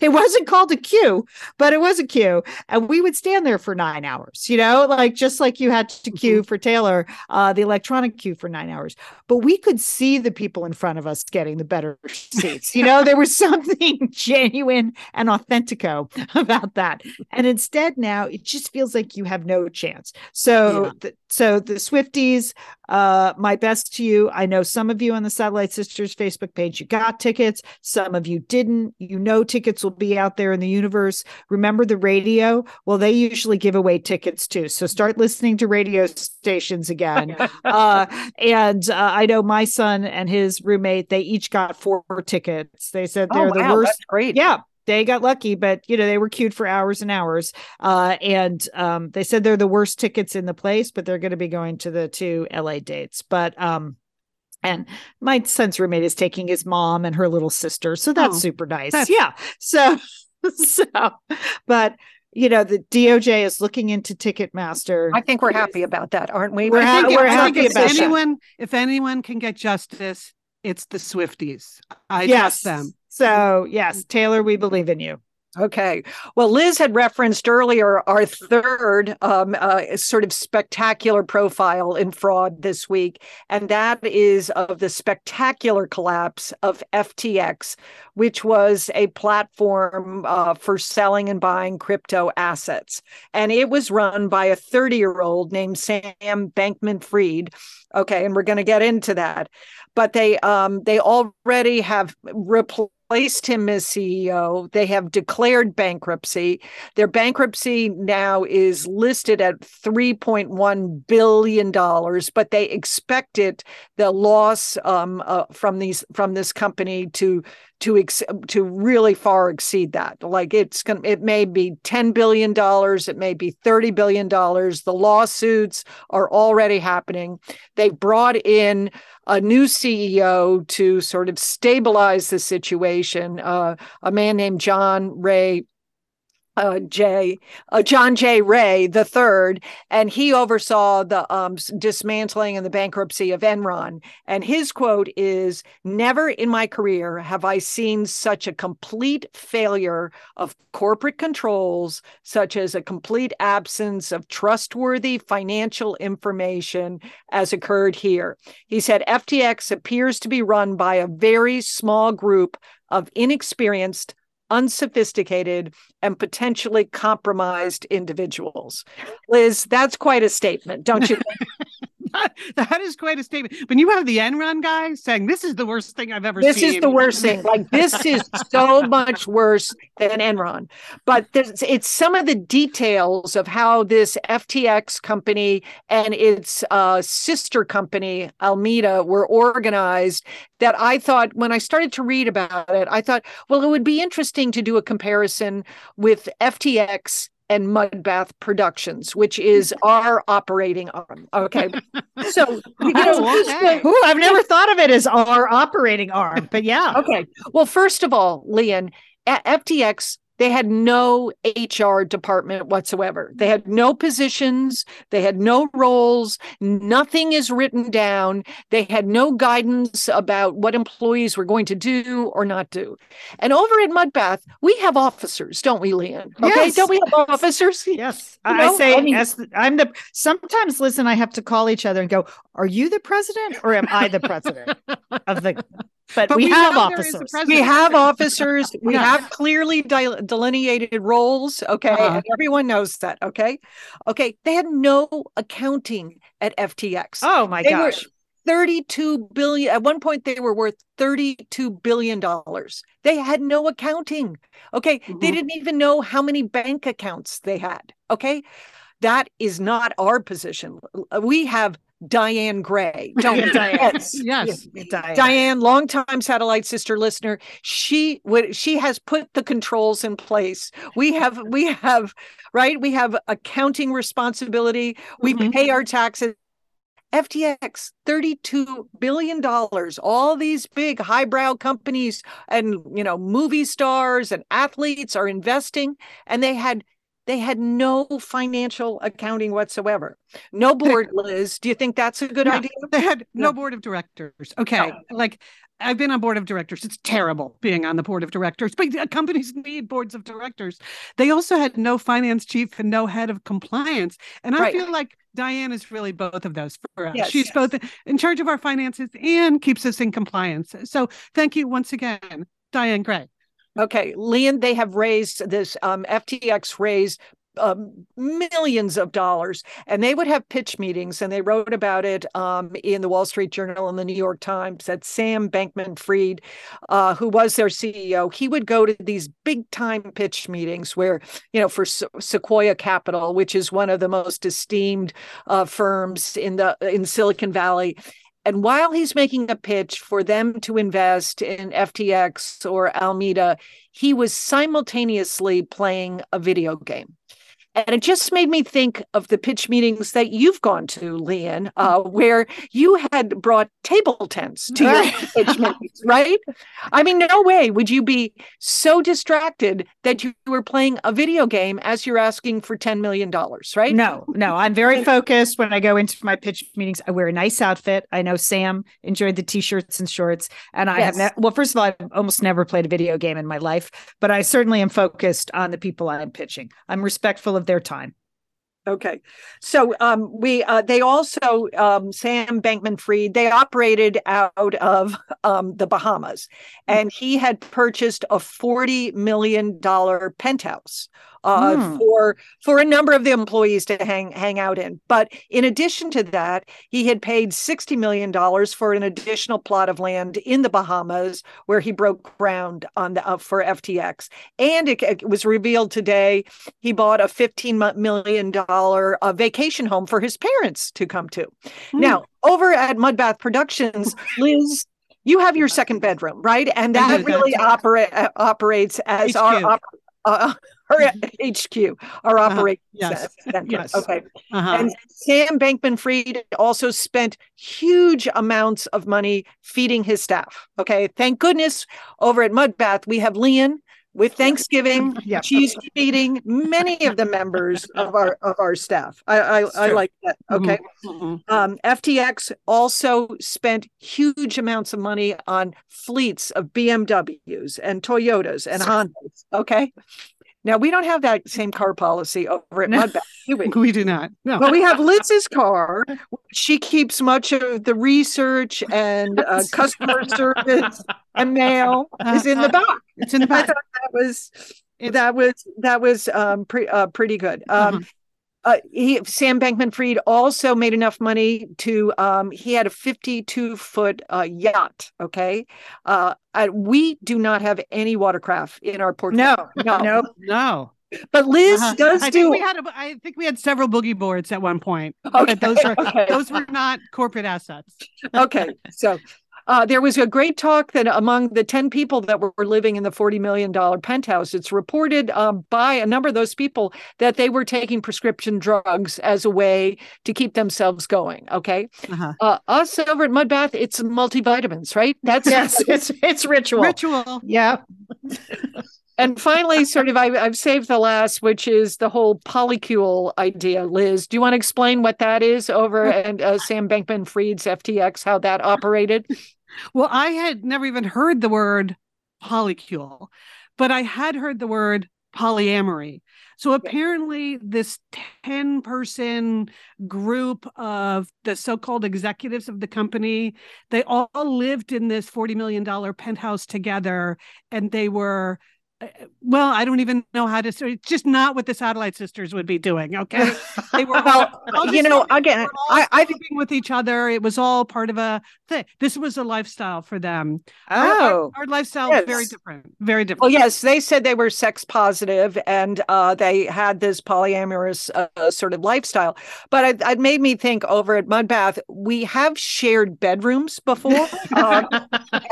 It wasn't called a queue, but it was a queue. And we would stand there for nine hours, you know, like just like you had to queue for Taylor, uh, the electronic queue for nine hours. But we could see the people in front of us getting the better seats. You know, there was something genuine and authentico about that. And instead, now it just feels like you have no chance. So, Yeah. the, so the Swifties, uh, my best to you. I know some of you on the Satellite Sisters Facebook page, you got tickets. Some of you didn't. You know, tickets will be out there in the universe. Remember the radio? Well, they usually give away tickets too. So start listening to radio stations again. uh, and uh, I know my son and his roommate, they each got four tickets. They said they're oh, the worst great. yeah they got lucky but you know they were queued for hours and hours uh, and um, they said they're the worst tickets in the place but they're going to be going to the two la dates but um and my son's roommate is taking his mom and her little sister so that's Oh, super nice that's- yeah so so but you know the doj is looking into ticketmaster I think we're happy about that, aren't we? We're I ha- think, we're I happy if about that. anyone, if anyone can get justice, it's the Swifties. I yes trust them. So yes taylor we believe in you Okay. Well, Liz had referenced earlier our third um, uh, sort of spectacular profile in fraud this week, and that is of the spectacular collapse of FTX, which was a platform uh, for selling and buying crypto assets. And it was run by a 30 year old named Sam Bankman Fried. Okay. And we're going to get into that. But they um, they already have replaced placed him as CEO. They have declared bankruptcy. Their bankruptcy now is listed at $3.1 billion, but they expect it, the loss um, uh, from these from this company to to ex- to really far exceed that. Like it's going it may be 10 billion dollars, it may be 30 billion dollars. The lawsuits are already happening. They brought in a new CEO to sort of stabilize the situation, uh, a man named John Ray uh, J. Uh, John J. Ray the third, and he oversaw the um, dismantling and the bankruptcy of Enron. And his quote is: "Never in my career have I seen such a complete failure of corporate controls, such as a complete absence of trustworthy financial information, as occurred here." He said, "FTX appears to be run by a very small group of inexperienced." Unsophisticated and potentially compromised individuals. Liz, that's quite a statement, don't you? that is quite a statement. When you have the Enron guy saying this is the worst thing I've ever this seen. This is the worst thing. Like this is so much worse than Enron. But there's, it's some of the details of how this FTX company and its uh, sister company Alameda were organized. That I thought when I started to read about it, I thought, well, it would be interesting to do a comparison with FTX and Mudbath Productions, which is our operating arm. Okay, so you know, okay. Ooh, I've never thought of it as our operating arm, but yeah. Okay. Well, first of all, Lian, FTX, they had no HR department whatsoever. They had no positions, they had no roles, nothing is written down. They had no guidance about what employees were going to do or not do. And over at Mudbath, we have officers, don't we, Lian? Okay, Yes. don't we have officers? Yes, You I, know, I say I mean- as the, I'm the. Sometimes, listen, I have to call each other and go, "Are you the president or am I the president of the?" But, But we, we have know there is a officers. We have officers. We Yeah. have clearly de- delineated roles. Okay. Uh-huh. And everyone knows that. Okay. Okay. They had no accounting at FTX. Oh my They were- gosh! 32 billion. At one point, they were worth 32 billion dollars. They had no accounting. Okay. They Mhm. didn't even know how many bank accounts they had. Okay. That is not our position. We have Diane Gray. Don't. Diane. Yes. Yes. Diane. Diane, longtime satellite sister listener, she would she has put the controls in place. We have we have right. We have accounting responsibility. We Mhm. pay our taxes. FTX, $32 billion. All these big highbrow companies and you know movie stars and athletes are investing, and they had they had no financial accounting whatsoever. No board, Liz. Do you think that's a good No, idea? They had no No. board of directors. Okay. Like I've been on board of directors. It's terrible being on the board of directors, but companies need boards of directors. They also had no finance chief and no head of compliance. And I Right. feel like Diane is really both of those for us. Yes. She's both in charge of our finances and keeps us in compliance. So thank you once again, Diane Gray. Okay, Lian, they have raised this um, FTX raised um, millions of dollars, and they would have pitch meetings, and they wrote about it um, in the Wall Street Journal and the New York Times. That Sam Bankman-Fried, uh, who was their CEO, he would go to these big time pitch meetings where, you know, for Se- Sequoia Capital, which is one of the most esteemed uh, firms in the in Silicon Valley. And while he's making a pitch for them to invest in FTX or Alameda, he was simultaneously playing a video game. And it just made me think of the pitch meetings that you've gone to, Lian, uh, where you had brought table tents to your pitch meetings, right? I mean, no way would you be so distracted that you were playing a video game as you're asking for $10 million, right? No, no, I'm very focused when I go into my pitch meetings. I wear a nice outfit. I know Sam enjoyed the t-shirts and shorts, and I have ne- well, first of all, I've almost never played a video game in my life, but I certainly am focused on the people I'm pitching. I'm respectful of their time. Okay, so um, we uh, they also um, Sam Bankman-Fried they operated out of um, the Bahamas, and he had purchased a forty million dollar penthouse uh, Hmm. for for a number of the employees to hang hang out in. But in addition to that, he had paid sixty million dollars for an additional plot of land in the Bahamas where he broke ground on the uh, for FTX, and it, it was revealed today he bought a fifteen million dollar uh, vacation home for his parents to come to. Hmm. Now, over at Mudbath Productions, Liz, you have your second bedroom, right? And that really operate uh, operates as HQ. our op- uh, our HQ, our Uh-huh. operating Yes. center. Yes. Okay. Uh-huh. And Sam Bankman Fried also spent huge amounts of money feeding his staff. Okay. Thank goodness over at Mudbath, we have Lian with Thanksgiving. Yeah. She's feeding many of the members of our of our staff. I I, I like that. Okay. Mhm. Um, FTX also spent huge amounts of money on fleets of BMWs and Toyotas and Hondas. Okay. Now we don't have that same car policy over at No. Mudbath, do we? We do not. No. But we have Liz's car. She keeps much of the research and uh, customer service and mail is in the back. It's in the I back. thought that was It's- that was that was um pre- uh, pretty good. Um, uh, he Sam Bankman Fried also made enough money to um he had a 52 foot uh, yacht. Okay, uh, and we do not have any watercraft in our portfolio. No, no, No. But Liz Uh-huh. does I do. think we had a, I think we had several boogie boards at one point. Okay, But those were okay. those were not corporate assets. okay so uh, there was a great talk that among the 10 people that were living in the $40 million penthouse it's reported um, by a number of those people that they were taking prescription drugs as a way to keep themselves going okay Uh-huh. uh, us over at mudbath it's multivitamins right that's yes, it's it's ritual. Ritual. Yeah. and finally sort of I, i've saved the last which is the whole polycule idea liz do you want to explain what that is over at uh, sam bankman fried's ftx how that operated Well, I had never even heard the word polycule, but I had heard the word polyamory. So apparently, this 10 person group of the so called executives of the company, they all lived in this $40 million penthouse together and they were. Uh, Well, I don't even know how to say it's just not what the satellite sisters would be doing. Okay. They were all, well I'll you know again i i think with each other. It was all part of a thing. This was a lifestyle for them. Our- our, Oh, our lifestyle is very different. Very different. Well, yes, they said they were sex positive and uh, they had this polyamorous uh, sort of lifestyle. But it, it made me think over at Mudbath, we have shared bedrooms before uh,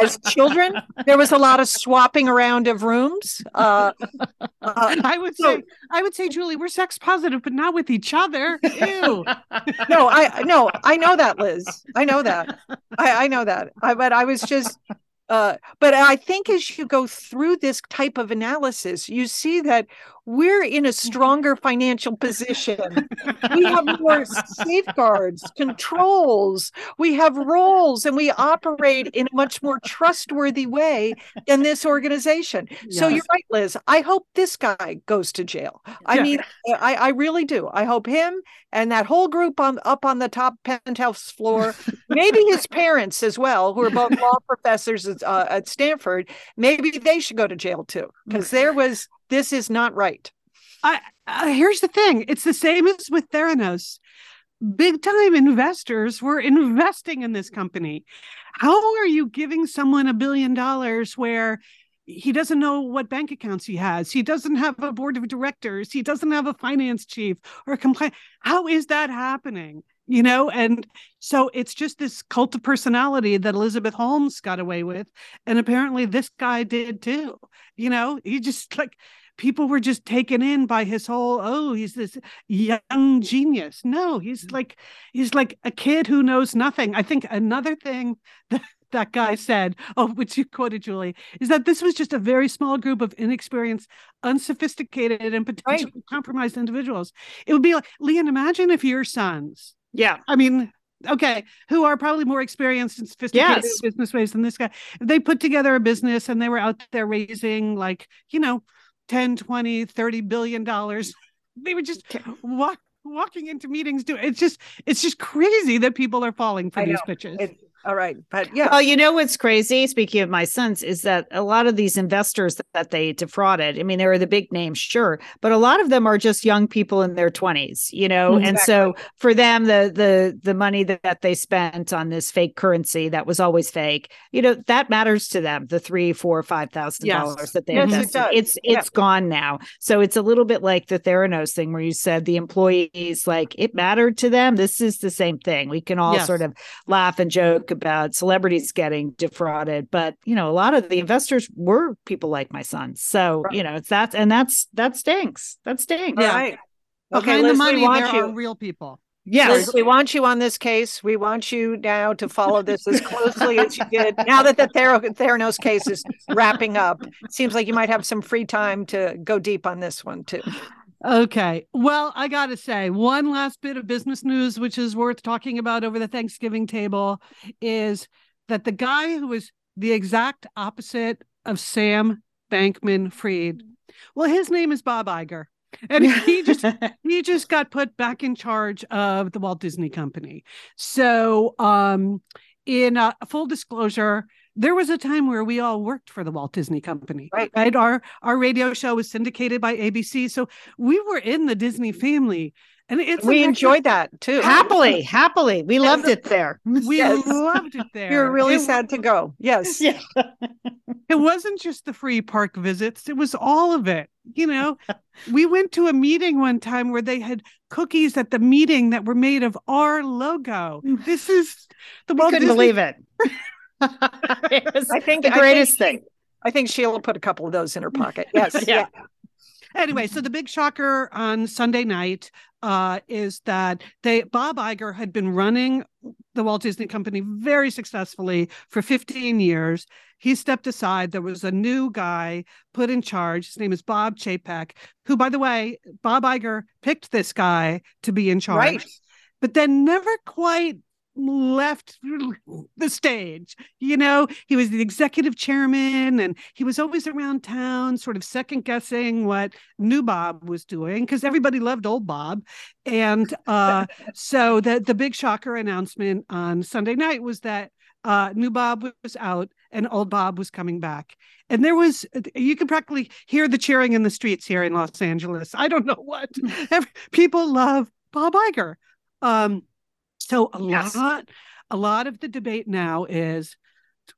as children. There was a lot of swapping around of rooms. Uh, uh, I would so- say, I would say, Julie, we're sex positive, but not with each other. Ew. no, I no, I know that, Liz. I know that. I, I know that. I, but I was just. Uh, but I think as you go through this type of analysis, you see that we're in a stronger financial position. we have more safeguards, controls, we have roles, and we operate in a much more trustworthy way than this organization. Yes. So you're right, Liz. I hope this guy goes to jail. I yeah. mean, I, I really do. I hope him and that whole group on up on the top penthouse floor, maybe his parents as well, who are both law professors at, uh, at Stanford, maybe they should go to jail too, because there was this is not right. I, uh, here's the thing it's the same as with Theranos. Big time investors were investing in this company. How are you giving someone a billion dollars where he doesn't know what bank accounts he has. He doesn't have a board of directors. He doesn't have a finance chief or a complaint. How is that happening? You know, and so it's just this cult of personality that Elizabeth Holmes got away with. And apparently this guy did too. You know, he just like people were just taken in by his whole oh he's this young genius no he's like he's like a kid who knows nothing i think another thing that that guy said oh which you quoted julie is that this was just a very small group of inexperienced unsophisticated and potentially right. compromised individuals it would be like lian imagine if your sons yeah i mean okay, who are probably more experienced and sophisticated yes. business ways than this guy. They put together a business and they were out there raising like, you know, 10 20 30 billion dollars they were just walk, walking into meetings doing it's just it's just crazy that people are falling for I these know. pitches it, all right. But yeah. Oh, you know what's crazy? Speaking of my sons, is that a lot of these investors that they defrauded, I mean, they were the big names, sure, but a lot of them are just young people in their 20s, you know? Exactly. And so for them, the the the money that, that they spent on this fake currency that was always fake, you know, that matters to them, the three, four, five thousand yes. dollars that they yes, invested. It it's it's yeah. gone now. So it's a little bit like the Theranos thing where you said the employees like it mattered to them. This is the same thing. We can all yes. sort of laugh and joke about celebrities getting defrauded, but you know, a lot of the investors were people like my son. So right. you know, it's that, and that's that stinks. That stinks. Yeah. Right. Okay, Behind Liz, the money, there you. are real people. Yes, Liz, we want you on this case. We want you now to follow this as closely as you did. Now that the Theranos case is wrapping up, seems like you might have some free time to go deep on this one too. Okay. Well, I got to say, one last bit of business news, which is worth talking about over the Thanksgiving table, is that the guy who was the exact opposite of Sam Bankman Fried, well, his name is Bob Iger. And he just he just got put back in charge of the Walt Disney Company. So, um, in uh, full disclosure, there was a time where we all worked for the Walt Disney Company. Right. right. Our our radio show was syndicated by ABC. So we were in the Disney family. And it's we enjoyed that too. Happily, happily. We loved it there. We yes. loved it there. We were really it, sad to go. Yes. Yeah. it wasn't just the free park visits, it was all of it. You know, we went to a meeting one time where they had cookies at the meeting that were made of our logo. Mm. This is the Walt couldn't Disney- believe it. I think the greatest I think, thing. I think Sheila put a couple of those in her pocket. Yes. yeah. yeah. Anyway, so the big shocker on Sunday night uh, is that they Bob Iger had been running the Walt Disney Company very successfully for 15 years. He stepped aside. There was a new guy put in charge. His name is Bob Chapek, who, by the way, Bob Iger picked this guy to be in charge. Right. But then never quite left the stage. You know, he was the executive chairman and he was always around town, sort of second guessing what new Bob was doing because everybody loved old Bob. And uh, so the, the big shocker announcement on Sunday night was that uh, new Bob was out and old Bob was coming back. And there was, you could practically hear the cheering in the streets here in Los Angeles. I don't know what. Every, people love Bob Iger. Um, so a yes. lot, a lot of the debate now is: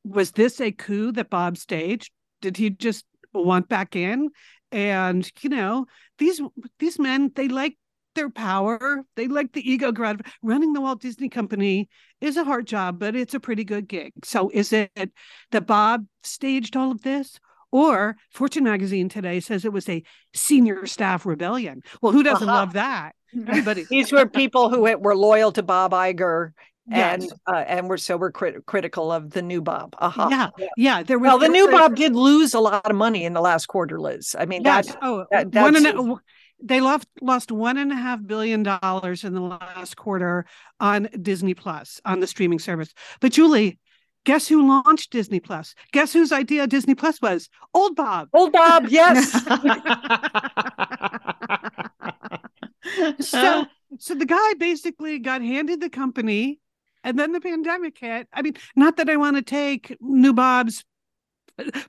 was this a coup that Bob staged? Did he just want back in? And you know, these these men, they like their power. They like the ego grab. Running the Walt Disney Company is a hard job, but it's a pretty good gig. So is it that Bob staged all of this? Or Fortune magazine today says it was a senior staff rebellion. Well, who doesn't uh-huh. love that? Everybody. These were people who were loyal to Bob Iger and uh, and we're so we're crit- critical of the new Bob. Uh-huh. Yeah, yeah. There was Well, the new Bob did lose a lot of money in the last quarter, Liz. I mean, Yes. that oh, that- one and a, they lost lost one and a half billion dollars in the last quarter on Disney Plus on the streaming service. But Julie, guess who launched Disney Plus? Guess whose idea Disney Plus was? Old Bob. old Bob, yes. So so the guy basically got handed the company and then the pandemic hit. I mean, not that I want to take new Bob's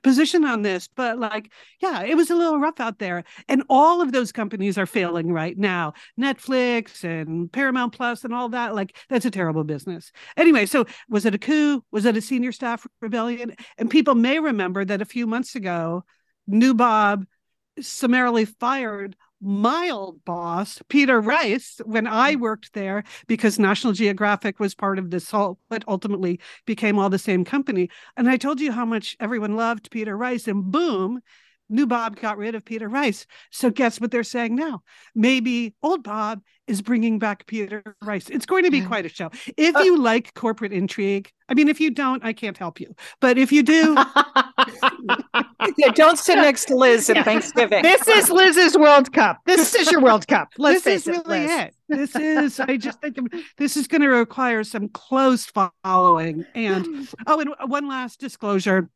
position on this, but like, yeah, it was a little rough out there. And all of those companies are failing right now. Netflix and Paramount Plus and all that. Like, that's a terrible business. Anyway, so was it a coup? Was it a senior staff rebellion? And people may remember that a few months ago, New Bob summarily fired my old boss, Peter Rice, when I mm. worked there, because National Geographic was part of this whole, but ultimately became all the same company. And I told you how much everyone loved Peter Rice, and boom, new Bob got rid of Peter Rice. So guess what they're saying now? Maybe old Bob is bringing back Peter Rice. It's going to be quite a show. If uh you like corporate intrigue, I mean, if you don't, I can't help you. But if you do, yeah, don't sit next to Liz at Thanksgiving. this is Liz's World Cup. This is your World Cup. Let's this is it, really Liz. it. This is, I just think this is going to require some close following. And oh, and one last disclosure,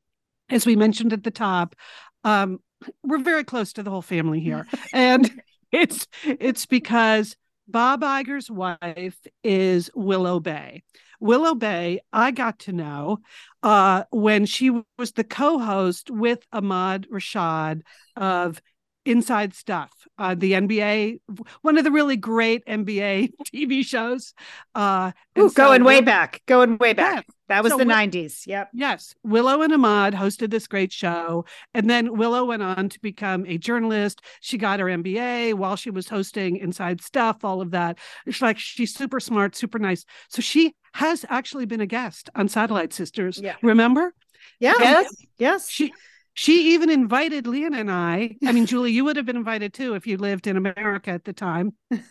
as we mentioned at the top, um, we're very close to the whole family here, and it's it's because Bob Iger's wife is Willow Bay. Willow Bay, I got to know uh, when she was the co-host with Ahmad Rashad of Inside Stuff, uh, the NBA, one of the really great NBA TV shows. Uh, Ooh, so going way back. Going way back. Yeah. That was So the Will- 90s. Yep. Yes, Willow and Ahmad hosted this great show, and then Willow went on to become a journalist. She got her MBA while she was hosting Inside Stuff, all of that. It's like she's super smart, super nice. So she has actually been a guest on Satellite Sisters. Yeah. Remember? Yeah. Yes. Yes. She she even invited Lian and I. I mean, Julie, you would have been invited too if you lived in America at the time.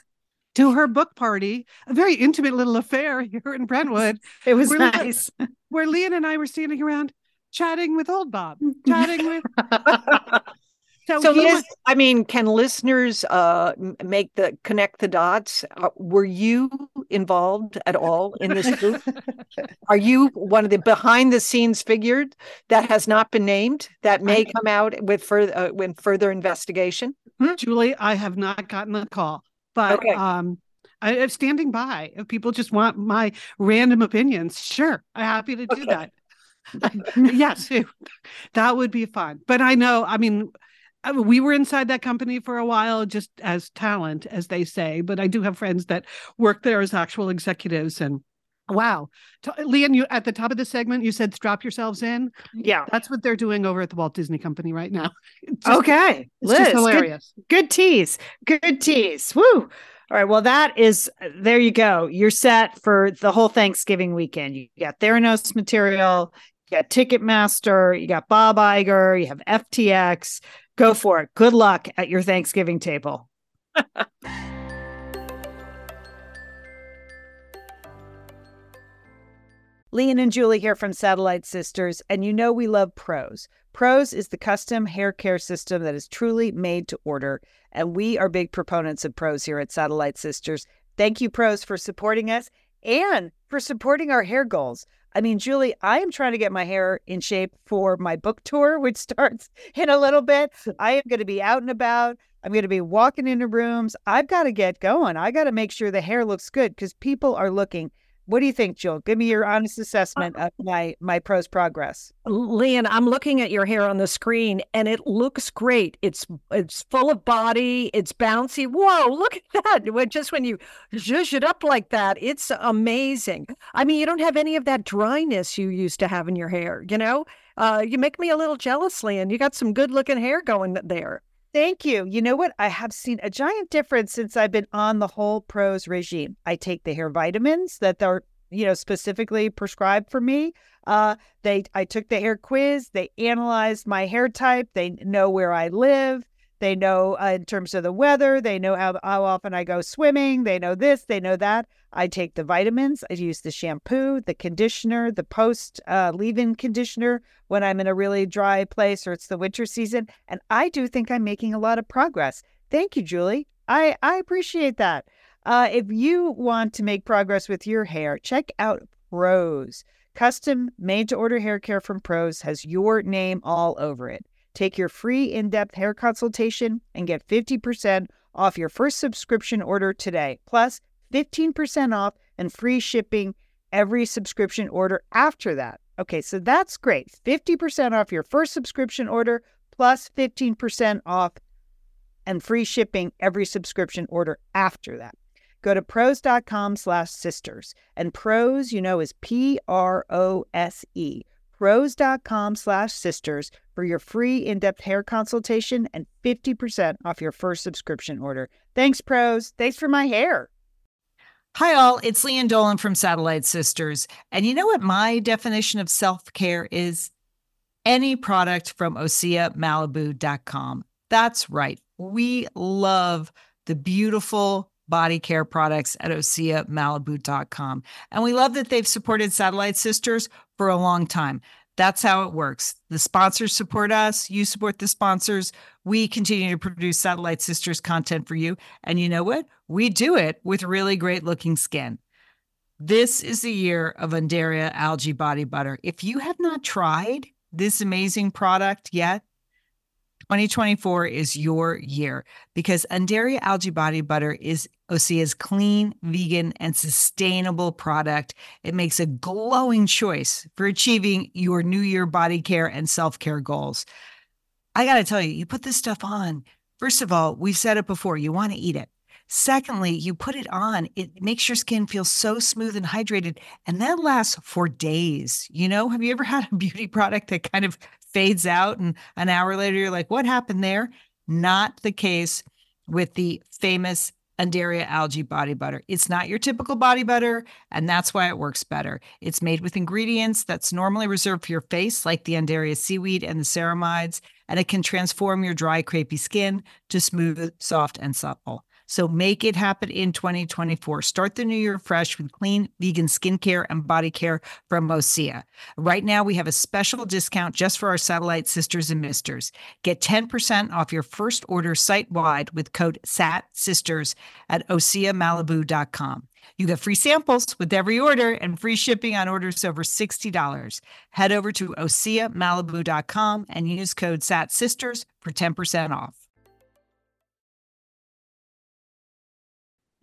To her book party, a very intimate little affair here in Brentwood, It was We're nice. where Lian and I were standing around chatting with old Bob, chatting with. So, So, I mean, can listeners uh, make the connect the dots? Uh, were you involved at all in this group? Are you one of the behind the scenes figures that has not been named that may come out with further uh, with further investigation? Julie, I have not gotten a call, but Okay. um, I am standing by. If people just want my random opinions, sure, I'm happy to do Okay. that. yes, it- that would be fun. But I know, I mean, I- we were inside that company for a while, just as talent, as they say. But I do have friends that work there as actual executives, and wow, T- Lian, you at the top of the segment, you said "strap yourselves in." Yeah. That's what they're doing over at the Walt Disney Company right now. It's just- Okay. it's Liz, just good, hilarious. good tease. Good tease. Woo. All right. Well, that is uh, there you go. You're set for the whole Thanksgiving weekend. You got Theranos material, you got Ticketmaster, you got Bob Iger, you have FTX. Go for it. Good luck at your Thanksgiving table. Lian and Julie here from Satellite Sisters, and you know we love Prose. Prose is the custom hair care system that is truly made to order, and we are big proponents of Prose here at Satellite Sisters. Thank you, Prose, for supporting us and for supporting our hair goals. I mean, Julie, I am trying to get my hair in shape for my book tour, which starts in a little bit. I am going to be out and about. I'm going to be walking into rooms. I've got to get going. I got to make sure the hair looks good because people are looking. What do you think, Jill? Give me your honest assessment of my my prose progress. Lian, I'm looking at your hair on the screen and it looks great. It's it's full of body, it's bouncy. Whoa, look at that. Just when you zhuzh it up like that, it's amazing. I mean, you don't have any of that dryness you used to have in your hair, you know? Uh, you make me a little jealous, Lian. You got some good looking hair going there. Thank you. You know what? I have seen a giant difference since I've been on the whole prose regime. I take the hair vitamins that are, you know, specifically prescribed for me. Uh, they, I took the hair quiz. They analyzed my hair type. They know where I live. They know uh, in terms of the weather. They know how, how often I go swimming. They know this, they know that. I take the vitamins. I use the shampoo, the conditioner, the post uh, leave in conditioner when I'm in a really dry place or it's the winter season. And I do think I'm making a lot of progress. Thank you, Julie. I, I appreciate that. Uh, if you want to make progress with your hair, check out Prose. Custom made to order hair care from Prose has your name all over it. Take your free in depth hair consultation and get 50% off your first subscription order today, plus 15% off and free shipping every subscription order after that. Okay, so that's great. 50% off your first subscription order, plus 15% off and free shipping every subscription order after that. Go to prose.com slash sisters. And prose, you know, is P R O S E. Prose.com slash sisters for your free in depth hair consultation and 50% off your first subscription order. Thanks, prose. Thanks for my hair. Hi, all. It's Lian Dolan from Satellite Sisters. And you know what my definition of self care is? Any product from OseaMalibu.com. That's right. We love the beautiful body care products at OseaMalibu.com. And we love that they've supported Satellite Sisters for a long time. That's how it works. The sponsors support us, you support the sponsors. We continue to produce Satellite Sisters content for you. And you know what? We do it with really great looking skin. This is the year of Undaria Algae Body Butter. If you have not tried this amazing product yet, 2024 is your year because Undaria Algae Body Butter is Osea's clean, vegan, and sustainable product. It makes a glowing choice for achieving your New Year body care and self care goals. I got to tell you, you put this stuff on. First of all, we've said it before, you want to eat it. Secondly, you put it on, it makes your skin feel so smooth and hydrated, and that lasts for days. You know, have you ever had a beauty product that kind of fades out and an hour later you're like, what happened there? Not the case with the famous Undaria algae body butter. It's not your typical body butter, and that's why it works better. It's made with ingredients that's normally reserved for your face, like the Undaria seaweed and the ceramides, and it can transform your dry, crepey skin to smooth, soft, and supple. So make it happen in 2024. Start the new year fresh with clean vegan skincare and body care from Osea. Right now, we have a special discount just for our satellite sisters and misters. Get 10% off your first order site wide with code SATSisters at OseaMalibu.com. You get free samples with every order and free shipping on orders over $60. Head over to OseaMalibu.com and use code SATSisters for 10% off.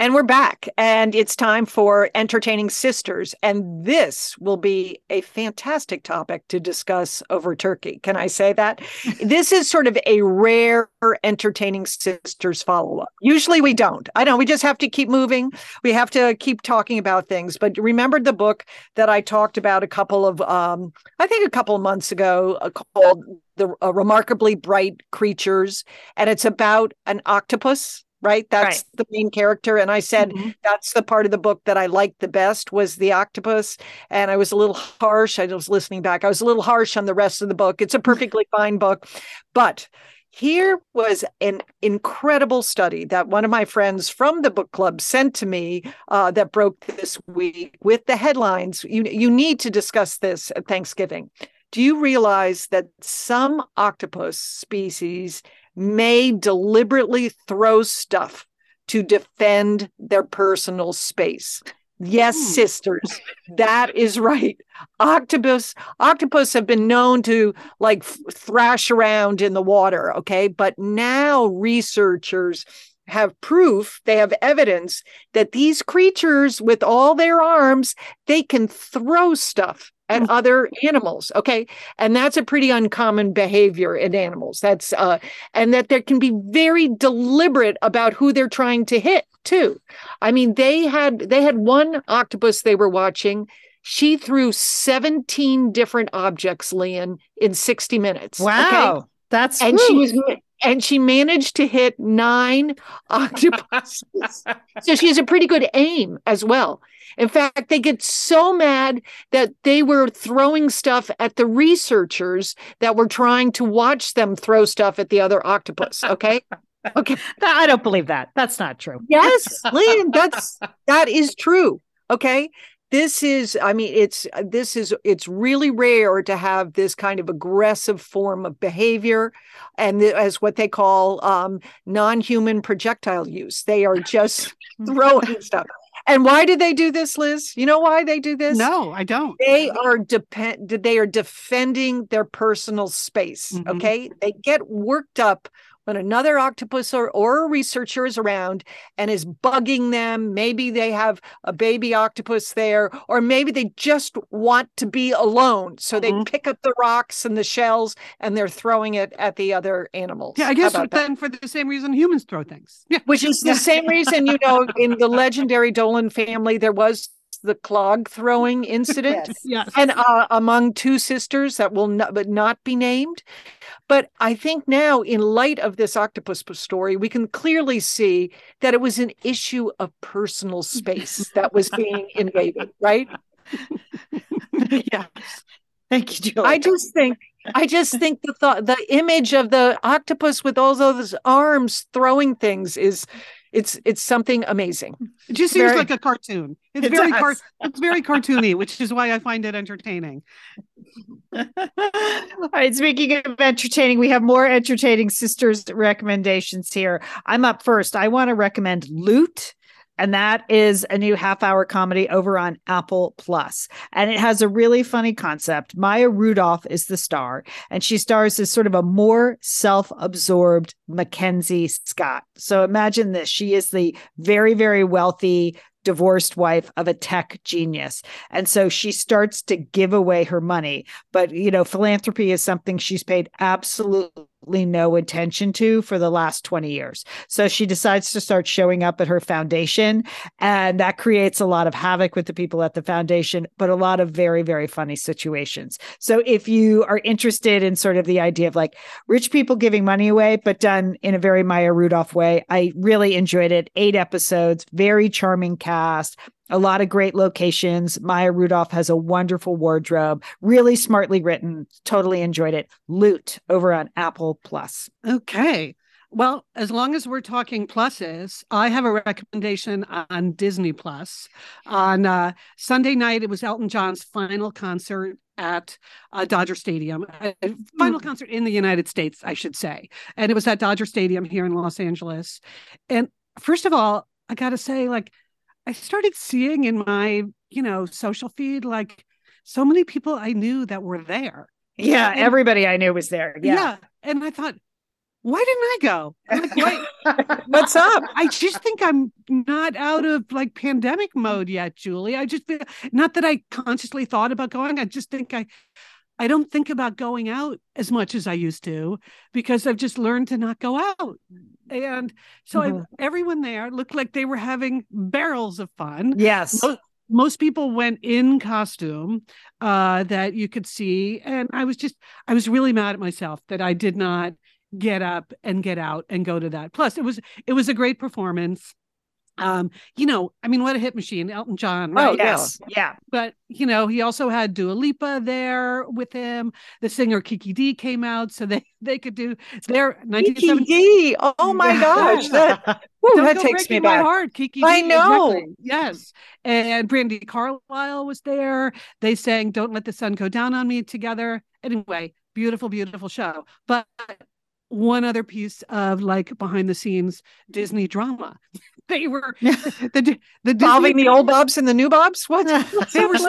And we're back, and it's time for Entertaining Sisters. And this will be a fantastic topic to discuss over turkey. Can I say that? this is sort of a rare Entertaining Sisters follow up. Usually we don't. I know we just have to keep moving, we have to keep talking about things. But remember the book that I talked about a couple of, um, I think a couple of months ago uh, called The uh, Remarkably Bright Creatures. And it's about an octopus right? That's right. the main character. And i said mm-hmm. that's the part of the book that i liked the best was the octopus. And i was a little harsh. I was listening back. I was a little harsh on the rest of the book. It's a perfectly fine book. But here was an incredible study that one of my friends from the book club sent to me uh, that broke this week with the headlines. You, you need to discuss this at thanksgiving. Do you realize that some octopus species may deliberately throw stuff to defend their personal space. Yes, hmm. sisters, that is right. Octopus, octopus have been known to like thrash around in the water, okay? But now researchers have proof, they have evidence that these creatures with all their arms, they can throw stuff and mm. other animals okay and that's a pretty uncommon behavior in animals that's uh and that there can be very deliberate about who they're trying to hit too i mean they had they had one octopus they were watching she threw 17 different objects Lian in 60 minutes wow okay? that's and woo. she was and she managed to hit nine octopuses. so she has a pretty good aim as well. In fact, they get so mad that they were throwing stuff at the researchers that were trying to watch them throw stuff at the other octopus. Okay. Okay. I don't believe that. That's not true. Yes, Lynn, that's that is true. Okay. This is, I mean, it's this is it's really rare to have this kind of aggressive form of behavior, and as what they call um, non-human projectile use. They are just throwing stuff. And why do they do this, Liz? You know why they do this? No, I don't. They are depend they are defending their personal space. Mhm. Okay. They get worked up when another octopus or, or a researcher is around and is bugging them. Maybe they have a baby octopus there, or maybe they just want to be alone. So they Mhm. pick up the rocks and the shells and they're throwing it at the other animals. Yeah, I guess about that? then for the same reason humans throw things. Yeah. Which is the same reason, you know, in the legendary Dolan family, there was the clog throwing incident. Yes. and uh, among two sisters that will not but not be named but i think now in light of this octopus story we can clearly see that it was an issue of personal space that was being invaded right yeah. Thank you, Julie. i just think i just think the thought the image of the octopus with all those arms throwing things is it's it's something amazing It just seems like a cartoon. It's It very car- it's very cartoony, which is why I find it entertaining. All right. Speaking of entertaining, we have more entertaining sisters recommendations here. I'm up first. I want to recommend Loot. And that is a new half hour comedy over on Apple Plus. And it has a really funny concept. Maya Rudolph is the star, and she stars as sort of a more self absorbed Mackenzie Scott. So imagine this she is the very, very wealthy divorced wife of a tech genius. And so she starts to give away her money. But, you know, philanthropy is something she's paid absolutely no attention to for the last 20 years. So she decides to start showing up at her foundation. And that creates a lot of havoc with the people at the foundation, but a lot of very, very funny situations. So if you are interested in sort of the idea of like rich people giving money away, but done in a very Maya Rudolph way, I really enjoyed it. Eight episodes, very charming cast a lot of great locations. Maya Rudolph has a wonderful wardrobe, really smartly written. Totally enjoyed it. Loot over on Apple Plus. Okay. Well, as long as we're talking pluses, I have a recommendation on Disney Plus. On uh, Sunday night, it was Elton John's final concert at uh, Dodger Stadium, uh, final concert in the United States, I should say. And it was at Dodger Stadium here in Los Angeles. And first of all, I got to say, like, I started seeing in my, you know, social feed, like, so many people I knew that were there. Yeah, And- everybody I knew was there. Yeah. And I thought, why didn't I go? Like, what's up I just think I'm not out of like pandemic mode yet, Julie. I just feel not that I consciously thought about going. I just think I I don't think about going out as much as I used to because I've just learned to not go out. And so I, Mhm. everyone there looked like they were having barrels of fun yes. Mo- most people went in costume uh that you could see and i was just i was really mad at myself that i did not get up and get out and go to that plus it was it was a great performance um you know i mean what a hit machine elton john right Oh, yeah. yes. Yeah. but you know he also had Dua Lipa there with him the singer Kiki Dee came out so they they could do their 1970 Kiki, oh my gosh that, whew, Don't that go takes me breaking my back heart, Kiki. I D, know. exactly. Yes. And Brandi Carlile was there. They sang Don't Let the Sun Go Down on Me together. Anyway, beautiful, beautiful show. But one other piece of like behind the scenes Disney drama. They were the the involving the old bobs and the new bobs what they were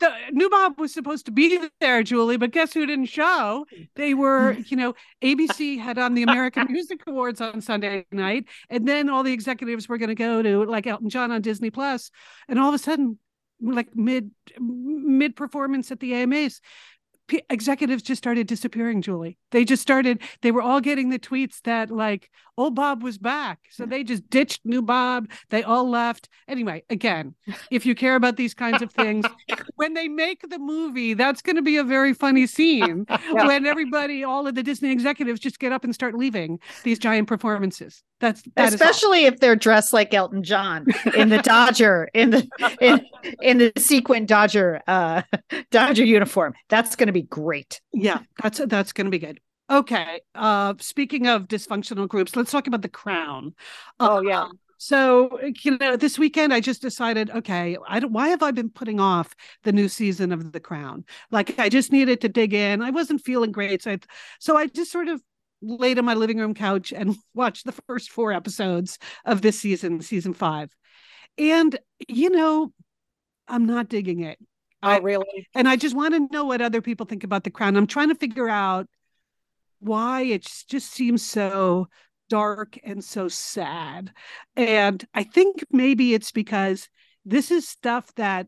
the new Bob was supposed to be there, Julie, but guess who didn't show? They were, you know, ABC had on the American Music Awards on Sunday night, and then all the executives were going to go to like Elton John on Disney Plus, and all of a sudden, like mid mid performance at the AMAs, p- executives just started disappearing, Julie. They just started, they were all getting the tweets that like old Bob was back. So they just ditched new Bob. They all left. Anyway, again, if you care about these kinds of things, when they make the movie, that's going to be a very funny scene Yeah. when everybody, all of the Disney executives just get up and start leaving these giant performances. That's that. Especially if they're dressed like Elton John in the Dodger in the in, in the sequin Dodger uh Dodger uniform. That's going to be great. yeah that's that's going to be good. Okay uh speaking of dysfunctional groups let's talk about the crown. Oh, yeah. Um, so you know this weekend i just decided okay i don't why have i been putting off the new season of the crown? Like i just needed to dig in. I wasn't feeling great so i so i just sort of laid on my living room couch and watched the first four episodes of this season season five. And you know i'm not digging it Oh, really? and I just want to know what other people think about the crown. I'm trying to figure out why it just seems so dark and so sad. And I think maybe it's because this is stuff that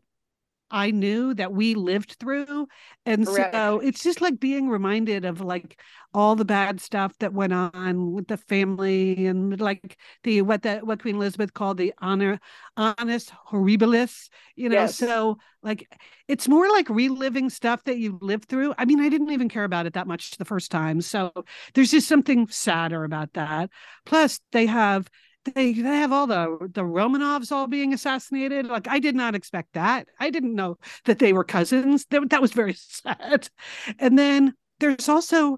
I knew that we lived through. And Correct. so it's just like being reminded of like all the bad stuff that went on with the family and like the what the what Queen Elizabeth called the honor annus horribilis, you know. Yes. So like it's more like reliving stuff that you lived through. I mean, I didn't even care about it that much the first time. So there's just something sadder about that. Plus, they have they they have all the the Romanovs all being assassinated. Like I did not expect that. I didn't know that they were cousins. That, that was very sad. And then there's also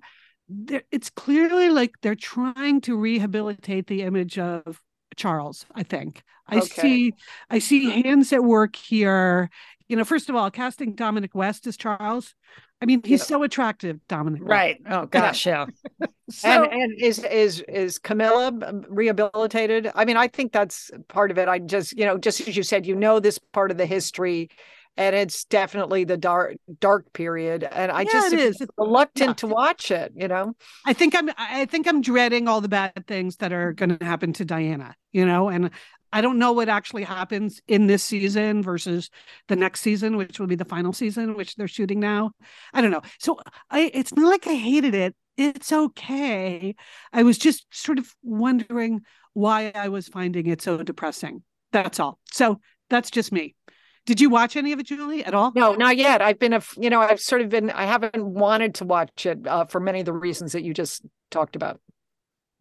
there it's clearly like they're trying to rehabilitate the image of Charles, I think. I Okay. see I see hands at work here. You know, first of all, casting Dominic West as Charles. I mean, he's Yeah. so attractive, Dominic. West. Right. Oh gosh, yeah. So, and and is is is Camilla um, rehabilitated? I mean, I think that's part of it. I just you know, just as you said, you know this part of the history, and it's definitely the dark dark period. And I Yeah, just is. It's- reluctant yeah. to watch it. You know, I think I'm I think I'm dreading all the bad things that are going to happen to Diana, you know, and I don't know what actually happens in this season versus the next season, which will be the final season, which they're shooting now. I don't know. So I it's not like I hated it. It's okay. I was just sort of wondering why I was finding it so depressing. That's all. So that's just me. Did you watch any of it, Julie, at all? no, not yet. I've been a you know, I've sort of been. I haven't wanted to watch it uh, for many of the reasons that you just talked about.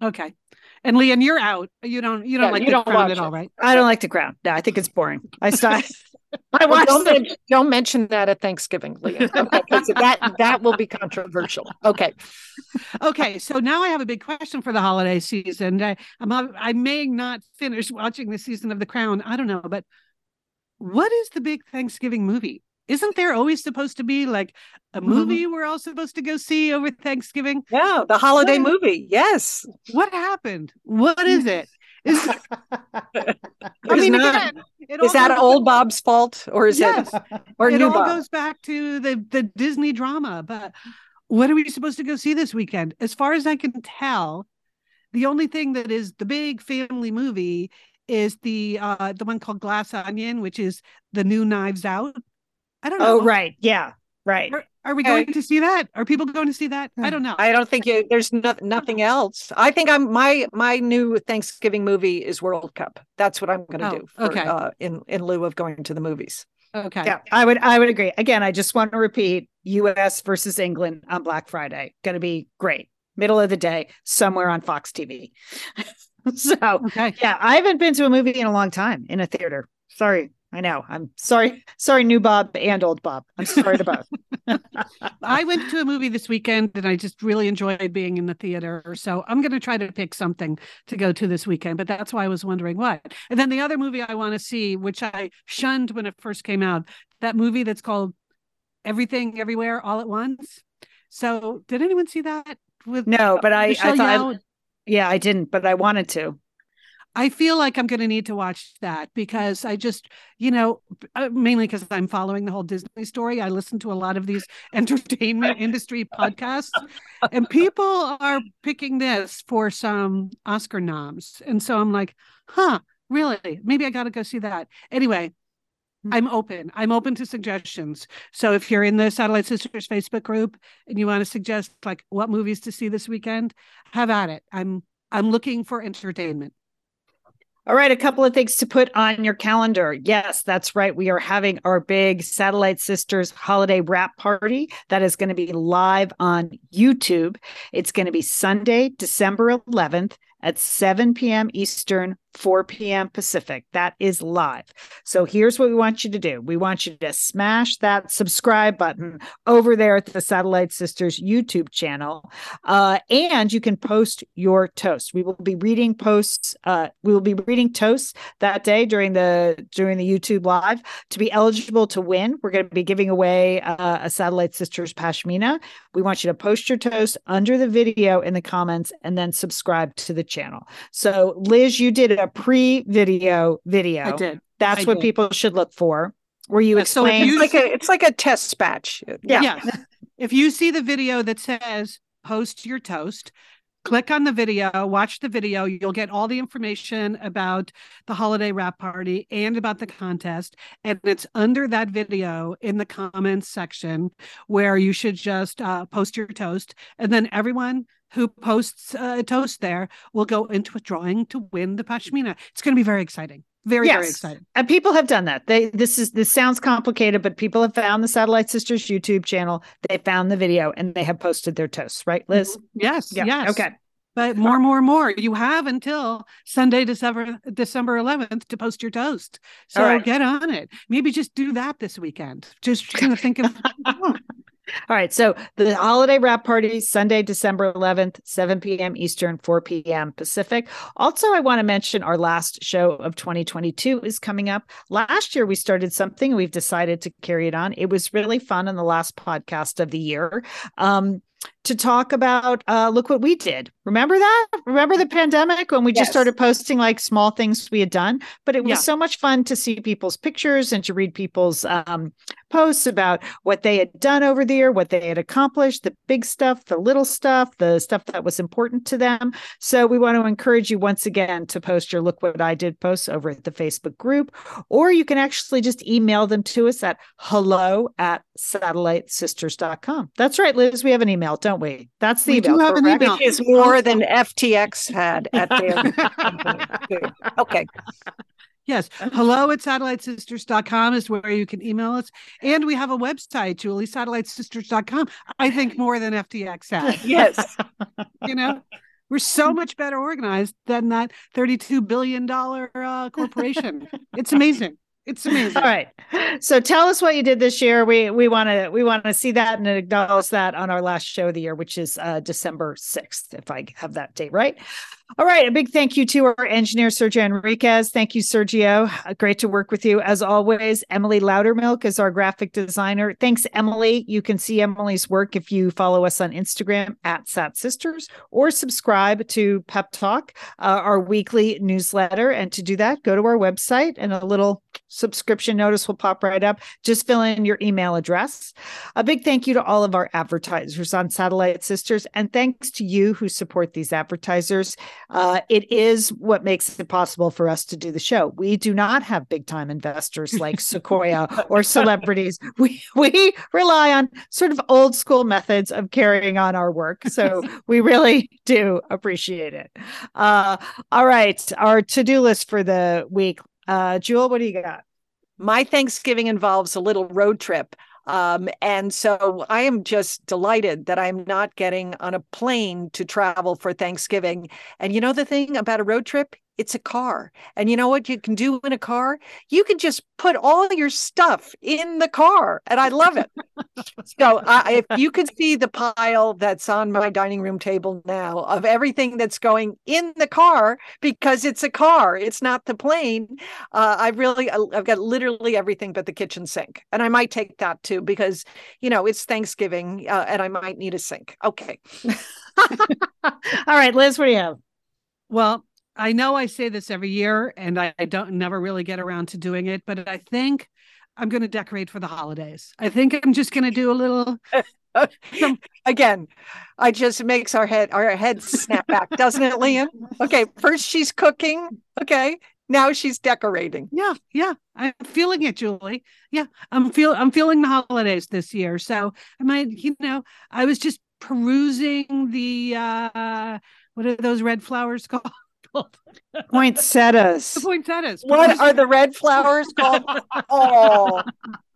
Okay. And Lian, you're out. You don't you don't Yeah, like you the don't crown at all, right? I don't like the crown. No, I think it's boring. I stopped. I Well, watched don't, the- men- don't mention that at Thanksgiving, Leah. Okay, 'cause that that will be controversial. Okay. Okay, so now I have a big question for the holiday season. I, I'm I may not finish watching the season of The Crown. I don't know, but what is the big Thanksgiving movie? Isn't there always supposed to be like a movie we're all supposed to go see over Thanksgiving? Yeah, the holiday What? movie. Yes. What happened? What is it? Is I mean, again, Is that goes- old Bob's fault or is Yes. it or it new all Bob? goes back to the the Disney drama. But what are we supposed to go see this weekend? As far as I can tell, the only thing that is the big family movie is the uh the one called Glass Onion, which is the new Knives Out. I don't know. Oh, right. Yeah. Right. Are, are we Okay. going to see that? Are people going to see that? I don't know. I don't think you, there's no, nothing else. I think I'm my my new Thanksgiving movie is World Cup. That's what I'm going to Oh, do for, okay. uh, in in lieu of going to the movies. okay. Yeah, I would I would agree. Again, I just want to repeat US versus England on Black Friday. Going to be great. Middle of the day, somewhere on Fox TV. so, Okay. yeah, I haven't been to a movie in a long time in a theater. Sorry. I know. I'm sorry. Sorry, new Bob and old Bob. I'm sorry to both. I went to a movie this weekend and I just really enjoyed being in the theater. So I'm going to try to pick something to go to this weekend. But that's why I was wondering what. And then the other movie I want to see, which I shunned when it first came out, that movie that's called Everything Everywhere All at Once. So did anyone see that? With No, but I, I thought, Yeoh? yeah, I didn't, but I wanted to. I feel like I'm going to need to watch that because I just, you know, uh, mainly because I'm following the whole Disney story. I listen to a lot of these entertainment industry podcasts, and people are picking this for some Oscar noms. And so I'm like, huh, really? Maybe I got to go see that. Anyway, I'm open. I'm open to suggestions. So if you're in the Satellite Sisters Facebook group and you want to suggest like what movies to see this weekend, have at it. I'm I'm looking for entertainment. All right, a couple of things to put on your calendar. Yes, that's right. We are having our big Satellite Sisters holiday wrap party that is going to be live on YouTube. It's going to be Sunday, December 11th at 7 p.m. Eastern, 4 p.m. Pacific. That is live. So here's what we want you to do we want you to smash that subscribe button over there at the Satellite Sisters YouTube channel. Uh, and you can post your toast. We will be reading posts. Uh, we will be reading toasts that day during the during the YouTube live. To be eligible to win, we're going to be giving away uh, a Satellite Sisters Pashmina. We want you to post your toast under the video in the comments and then subscribe to the channel. So Liz, you did a pre-video video. I did. That's I what did. people should look for. Where you Yeah, so explain you- It's like a it's like a test batch. Yeah. Yes. if you see the video that says post your toast, click on the video, watch the video. You'll get all the information about the holiday wrap party and about the contest. And it's under that video in the comments section where you should just uh, post your toast. And then everyone who posts a toast there will go into a drawing to win the Pashmina. It's going to be very exciting. Very, very Yes. exciting. and people have done that. They this is this sounds complicated, but people have found the Satellite Sisters YouTube channel. They found the video and they have posted their toasts, right, Liz? Mm-hmm. Yes. Yeah. Yes. Okay. But more, more, more. You have until Sunday, December December 11th to post your toast. So right. get on it. Maybe just do that this weekend. Just kind of think of. All right. So the holiday wrap party, Sunday, December 11th, 7 p.m. Eastern, 4 p.m. Pacific. Also, I want to mention our last show of 2022 is coming up. Last year, we started something. We've decided to carry it on. It was really fun in the last podcast of the year. Um, to talk about uh look what we did remember that remember the pandemic when we just started posting like small things we had done but it was Yeah. so much fun to see people's pictures and to read people's um posts about what they had done over the year, what they had accomplished, the big stuff, the little stuff, the stuff that was important to them. So we want to encourage you once again to post your Look What I Did posts over at the Facebook group, or you can actually just email them to us at hello at satellitesisters.com. That's right, Liz. We have an email, don't we? That's the We do email. have an correct? email. Is more than FTX had at their company. Okay. Yes. Hello at satellitesisters.com is where you can email us. And we have a website, Julie, satellitesisters.com. I think more than FTX had. Yes. You know, we're so much better organized than that $32 billion uh, corporation. it's amazing. It's amazing. All right. So tell us what you did this year. We we want to we want to see that and acknowledge that on our last show of the year, which is uh, December sixth, if I have that date right. All right. A big thank you to our engineer Sergio Enriquez. Thank you, Sergio. Uh, Great to work with you as always. Emily Loudermilk is our graphic designer. Thanks, Emily. You can see Emily's work if you follow us on Instagram at Sat Sisters or subscribe to Pep Talk, uh, our weekly newsletter. And to do that, go to our website and a little subscription notice will pop right up. Just fill in your email address. A big thank you to all of our advertisers on Satellite Sisters, and thanks to you who support these advertisers. Uh, it is what makes it possible for us to do the show. We do not have big time investors like Sequoia or celebrities. We we rely on sort of old school methods of carrying on our work. So we really do appreciate it. Uh, all right, our to do list for the week. Uh, Jewel, what do you got? My Thanksgiving involves a little road trip. Um, and so I am just delighted that I'm not getting on a plane to travel for Thanksgiving. And you know the thing about a road trip? It's a car. And you know what you can do in a car? You can just put all your stuff in the car. And I love it. so I, if you could see the pile that's on my dining room table now of everything that's going in the car because it's a car, it's not the plane. Uh, I really, I've got literally everything but the kitchen sink. And I might take that too because, you know, it's Thanksgiving uh, and I might need a sink. Okay. All right, Liz, what do you have? Well, I know I say this every year and I, I don't never really get around to doing it, but I think I'm going to decorate for the holidays. I think I'm just going to do a little. Again, I just makes our head our head snap back, doesn't it, Lian? Okay, first she's cooking. Okay, Now she's decorating. Yeah, yeah. I'm feeling it, Julie. Yeah, I'm feel I'm feeling the holidays this year. So I might, you know, I was just perusing the uh what are those red flowers called? Poinsettias. The poinsettias. What are the red flowers called? oh,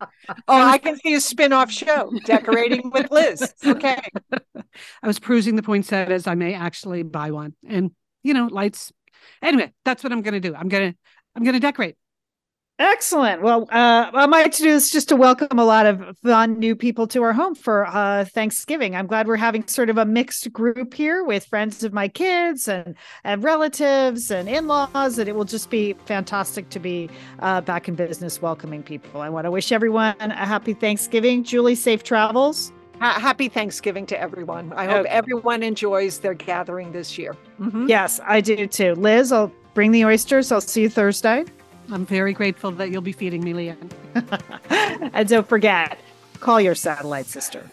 oh, I can see a spin-off show, decorating with Liz. Okay. I was perusing the poinsettias. I may actually buy one, and you know, lights. Anyway, that's what I'm going to do. I'm gonna I'm gonna decorate. Excellent. Well, uh, I might do is just to welcome a lot of fun new people to our home for uh, Thanksgiving. I'm glad we're having sort of a mixed group here with friends of my kids and and relatives and in-laws, and it will just be fantastic to be uh, back in business, welcoming people. I want to wish everyone a happy Thanksgiving. Julie, safe travels. Happy Thanksgiving to everyone. I hope Okay. everyone enjoys their gathering this year. Mhm. Yes, I do too. Liz, I'll bring the oysters. I'll see you Thursday. I'm very grateful that you'll be feeding me, Lian. and don't forget, call your satellite sister.